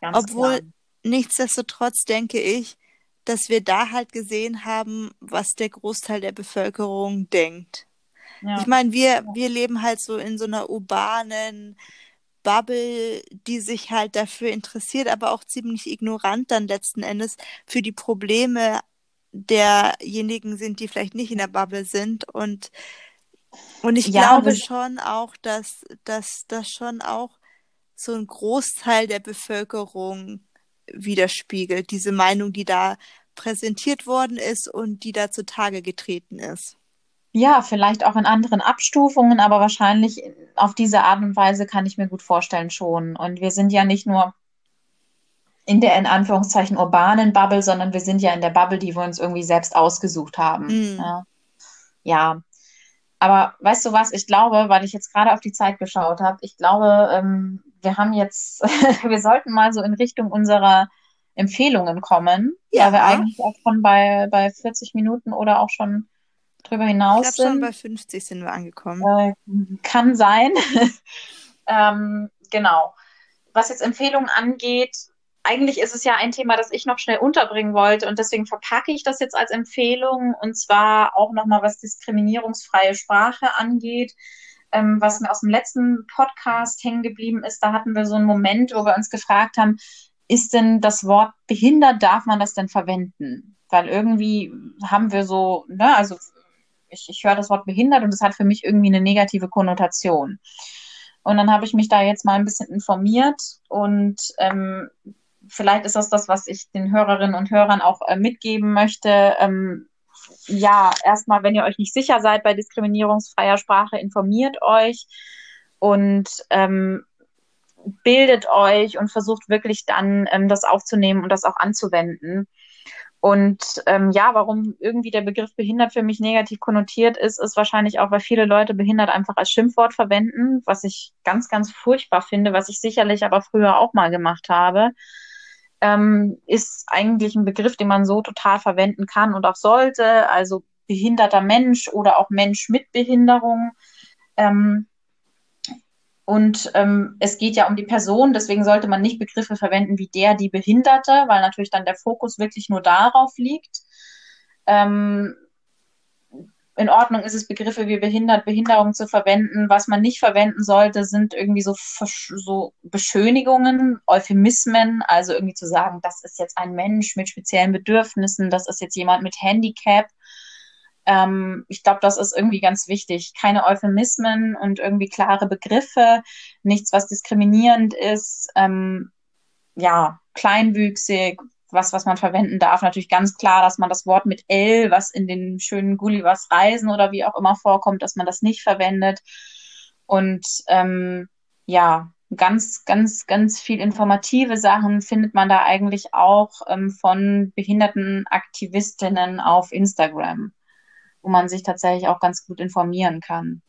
Ganz Obwohl klar. nichtsdestotrotz denke ich, dass wir da halt gesehen haben, was der Großteil der Bevölkerung denkt. Ja. Ich meine, wir, wir leben halt so in so einer urbanen Bubble, die sich halt dafür interessiert, aber auch ziemlich ignorant dann letzten Endes für die Probleme derjenigen sind, die vielleicht nicht in der Bubble sind. Und, und ich ja, glaube schon auch, dass, dass das schon auch so ein Großteil der Bevölkerung widerspiegelt, diese Meinung, die da präsentiert worden ist und die da zutage getreten ist. Ja, vielleicht auch in anderen Abstufungen, aber wahrscheinlich auf diese Art und Weise kann ich mir gut vorstellen schon. Und wir sind ja nicht nur in der in Anführungszeichen urbanen Bubble, sondern wir sind ja in der Bubble, die wir uns irgendwie selbst ausgesucht haben. Mm. Ja. ja. Aber weißt du was, ich glaube, weil ich jetzt gerade auf die Zeit geschaut habe, ich glaube, ähm, wir haben jetzt, wir sollten mal so in Richtung unserer Empfehlungen kommen, Ja. weil wir eigentlich auch schon bei, bei 40 Minuten oder auch schon drüber Ich hinaus glaube, schon sind. bei 50 sind wir angekommen. Äh, kann sein. ähm, genau. Was jetzt Empfehlungen angeht, eigentlich ist es ja ein Thema, das ich noch schnell unterbringen wollte und deswegen verpacke ich das jetzt als Empfehlung und zwar auch nochmal, was diskriminierungsfreie Sprache angeht. Ähm, was mir aus dem letzten Podcast hängen geblieben ist, da hatten wir so einen Moment, wo wir uns gefragt haben, ist denn das Wort behindert, darf man das denn verwenden? Weil irgendwie haben wir so, ne, also ich, ich höre das Wort behindert und es hat für mich irgendwie eine negative Konnotation. Und dann habe ich mich da jetzt mal ein bisschen informiert und ähm, vielleicht ist das das, was ich den Hörerinnen und Hörern auch äh, mitgeben möchte. Ähm, ja, erstmal, wenn ihr euch nicht sicher seid bei diskriminierungsfreier Sprache, informiert euch und ähm, bildet euch und versucht wirklich dann ähm, das aufzunehmen und das auch anzuwenden. Und ähm, ja, warum irgendwie der Begriff behindert für mich negativ konnotiert ist, ist wahrscheinlich auch, weil viele Leute behindert einfach als Schimpfwort verwenden, was ich ganz, ganz furchtbar finde, was ich sicherlich aber früher auch mal gemacht habe. Ähm, ist eigentlich ein Begriff, den man so total verwenden kann und auch sollte. Also behinderter Mensch oder auch Mensch mit Behinderung. Ähm, und ähm, es geht ja um die Person, deswegen sollte man nicht Begriffe verwenden wie der, die Behinderte, weil natürlich dann der Fokus wirklich nur darauf liegt. Ähm, in Ordnung ist es, Begriffe wie behindert, Behinderung zu verwenden. Was man nicht verwenden sollte, sind irgendwie so, so Beschönigungen, Euphemismen, also irgendwie zu sagen, das ist jetzt ein Mensch mit speziellen Bedürfnissen, das ist jetzt jemand mit Handicap. Ähm, ich glaube, das ist irgendwie ganz wichtig. Keine Euphemismen und irgendwie klare Begriffe, nichts, was diskriminierend ist. Ähm, ja, kleinwüchsig, was, was man verwenden darf. Natürlich ganz klar, dass man das Wort mit L, was in den schönen Gullivers Reisen oder wie auch immer vorkommt, dass man das nicht verwendet. Und ähm, ja, ganz, ganz, ganz viel informative Sachen findet man da eigentlich auch ähm, von behinderten Aktivistinnen auf Instagram, wo man sich tatsächlich auch ganz gut informieren kann.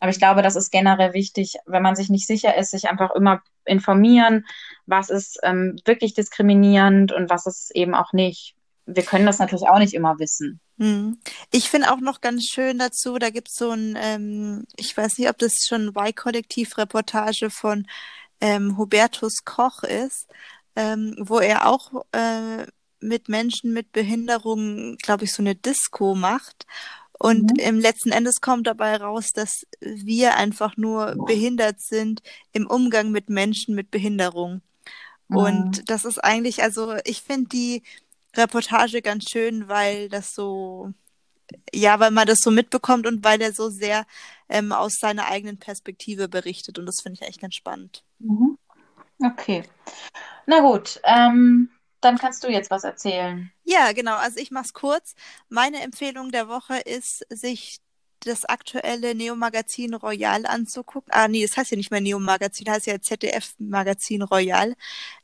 Aber ich glaube, das ist generell wichtig, wenn man sich nicht sicher ist, sich einfach immer informieren, was ist ähm, wirklich diskriminierend und was ist eben auch nicht. Wir können das natürlich auch nicht immer wissen. Hm. Ich finde auch noch ganz schön dazu, da gibt es so ein, ähm, ich weiß nicht, ob das schon Y-Kollektiv-Reportage von ähm, Hubertus Koch ist, ähm, wo er auch äh, mit Menschen mit Behinderung, glaube ich, so eine Disco macht. Und Mhm. im letzten Endes kommt dabei raus, dass wir einfach nur behindert sind im Umgang mit Menschen mit Behinderung. Mhm. Und das ist eigentlich, also ich finde die Reportage ganz schön, weil das so, ja, weil man das so mitbekommt und weil er so sehr ähm, aus seiner eigenen Perspektive berichtet. Und das finde ich eigentlich ganz spannend. Mhm. Okay. Na gut, ähm, dann kannst du jetzt was erzählen. Ja, genau. Also ich mache es kurz. Meine Empfehlung der Woche ist, sich das aktuelle Neo-Magazin Royal anzugucken. Ah, nee, das heißt ja nicht mehr Neo-Magazin, heißt ja ZDF-Magazin Royal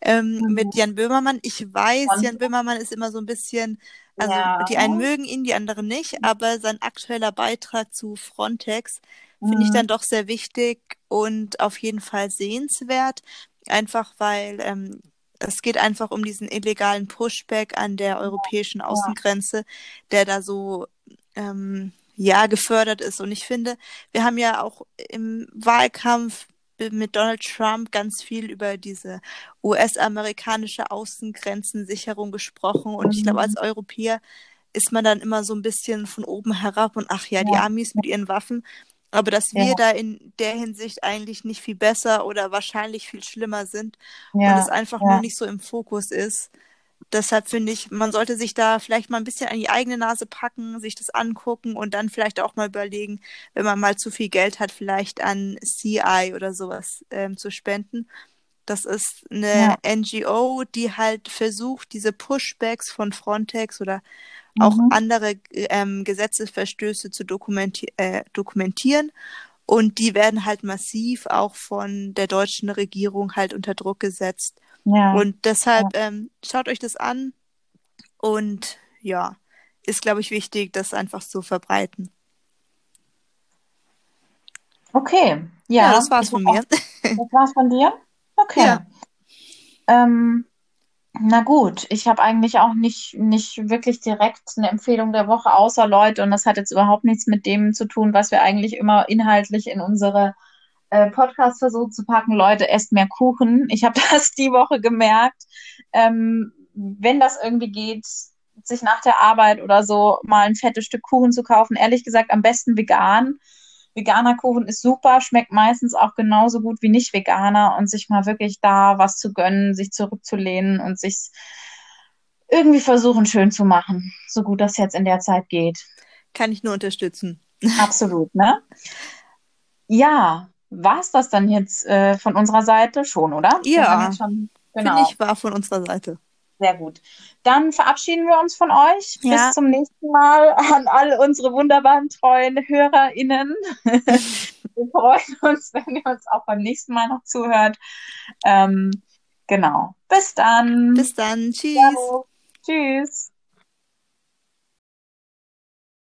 ähm, Mhm. mit Jan Böhmermann. Ich weiß, Und- Jan Böhmermann ist immer so ein bisschen, also Ja. die einen mögen ihn, die anderen nicht, aber sein aktueller Beitrag zu Frontex finde ich Mhm. dann doch sehr wichtig und auf jeden Fall sehenswert. Einfach weil ähm, es geht einfach um diesen illegalen Pushback an der europäischen Außengrenze, der da so ähm, ja gefördert ist. Und ich finde, wir haben ja auch im Wahlkampf mit Donald Trump ganz viel über diese US-amerikanische Außengrenzensicherung gesprochen. Und ich glaube, Mhm. als Europäer ist man dann immer so ein bisschen von oben herab und ach ja, die. Amis mit ihren Waffen. Aber dass wir Ja. da in der Hinsicht eigentlich nicht viel besser oder wahrscheinlich viel schlimmer sind und Ja, es einfach ja. nur nicht so im Fokus ist. Deshalb finde ich, man sollte sich da vielleicht mal ein bisschen an die eigene Nase packen, sich das angucken und dann vielleicht auch mal überlegen, wenn man mal zu viel Geld hat, vielleicht an CI oder sowas ähm, zu spenden. Das ist eine. NGO, die halt versucht, diese Pushbacks von Frontex oder auch Mhm. andere ähm, Gesetzesverstöße zu dokumenti äh, dokumentieren. Und die werden halt massiv auch von der deutschen Regierung halt unter Druck gesetzt. Ja. Und deshalb ähm, schaut euch das an und ja, ist, glaube ich, wichtig, das einfach zu verbreiten. Okay, Ja, ja. das war's von mir. auch- Das war's von dir? Okay. Ja. Ähm, na gut, ich habe eigentlich auch nicht, nicht wirklich direkt eine Empfehlung der Woche, außer Leute, und das hat jetzt überhaupt nichts mit dem zu tun, was wir eigentlich immer inhaltlich in unsere äh, Podcasts versuchen zu packen. Leute, esst mehr Kuchen. Ich habe das die Woche gemerkt. Ähm, wenn das irgendwie geht, sich nach der Arbeit oder so mal ein fettes Stück Kuchen zu kaufen, ehrlich gesagt, am besten vegan. Veganer Kuchen ist super, schmeckt meistens auch genauso gut wie nicht Veganer und sich mal wirklich da was zu gönnen, sich zurückzulehnen und sich irgendwie versuchen schön zu machen, so gut das jetzt in der Zeit geht. Kann ich nur unterstützen. Absolut, ne? Ja, war's das dann jetzt äh, von unserer Seite schon, oder? Ja. schon, genau. Finde ich, war von unserer Seite. Sehr gut. Dann verabschieden wir uns von euch. Ja. Bis zum nächsten Mal an alle unsere wunderbaren treuen HörerInnen. wir freuen uns, wenn ihr uns auch beim nächsten Mal noch zuhört. Ähm, genau. Bis dann. Bis dann. Tschüss. Ciao. Tschüss.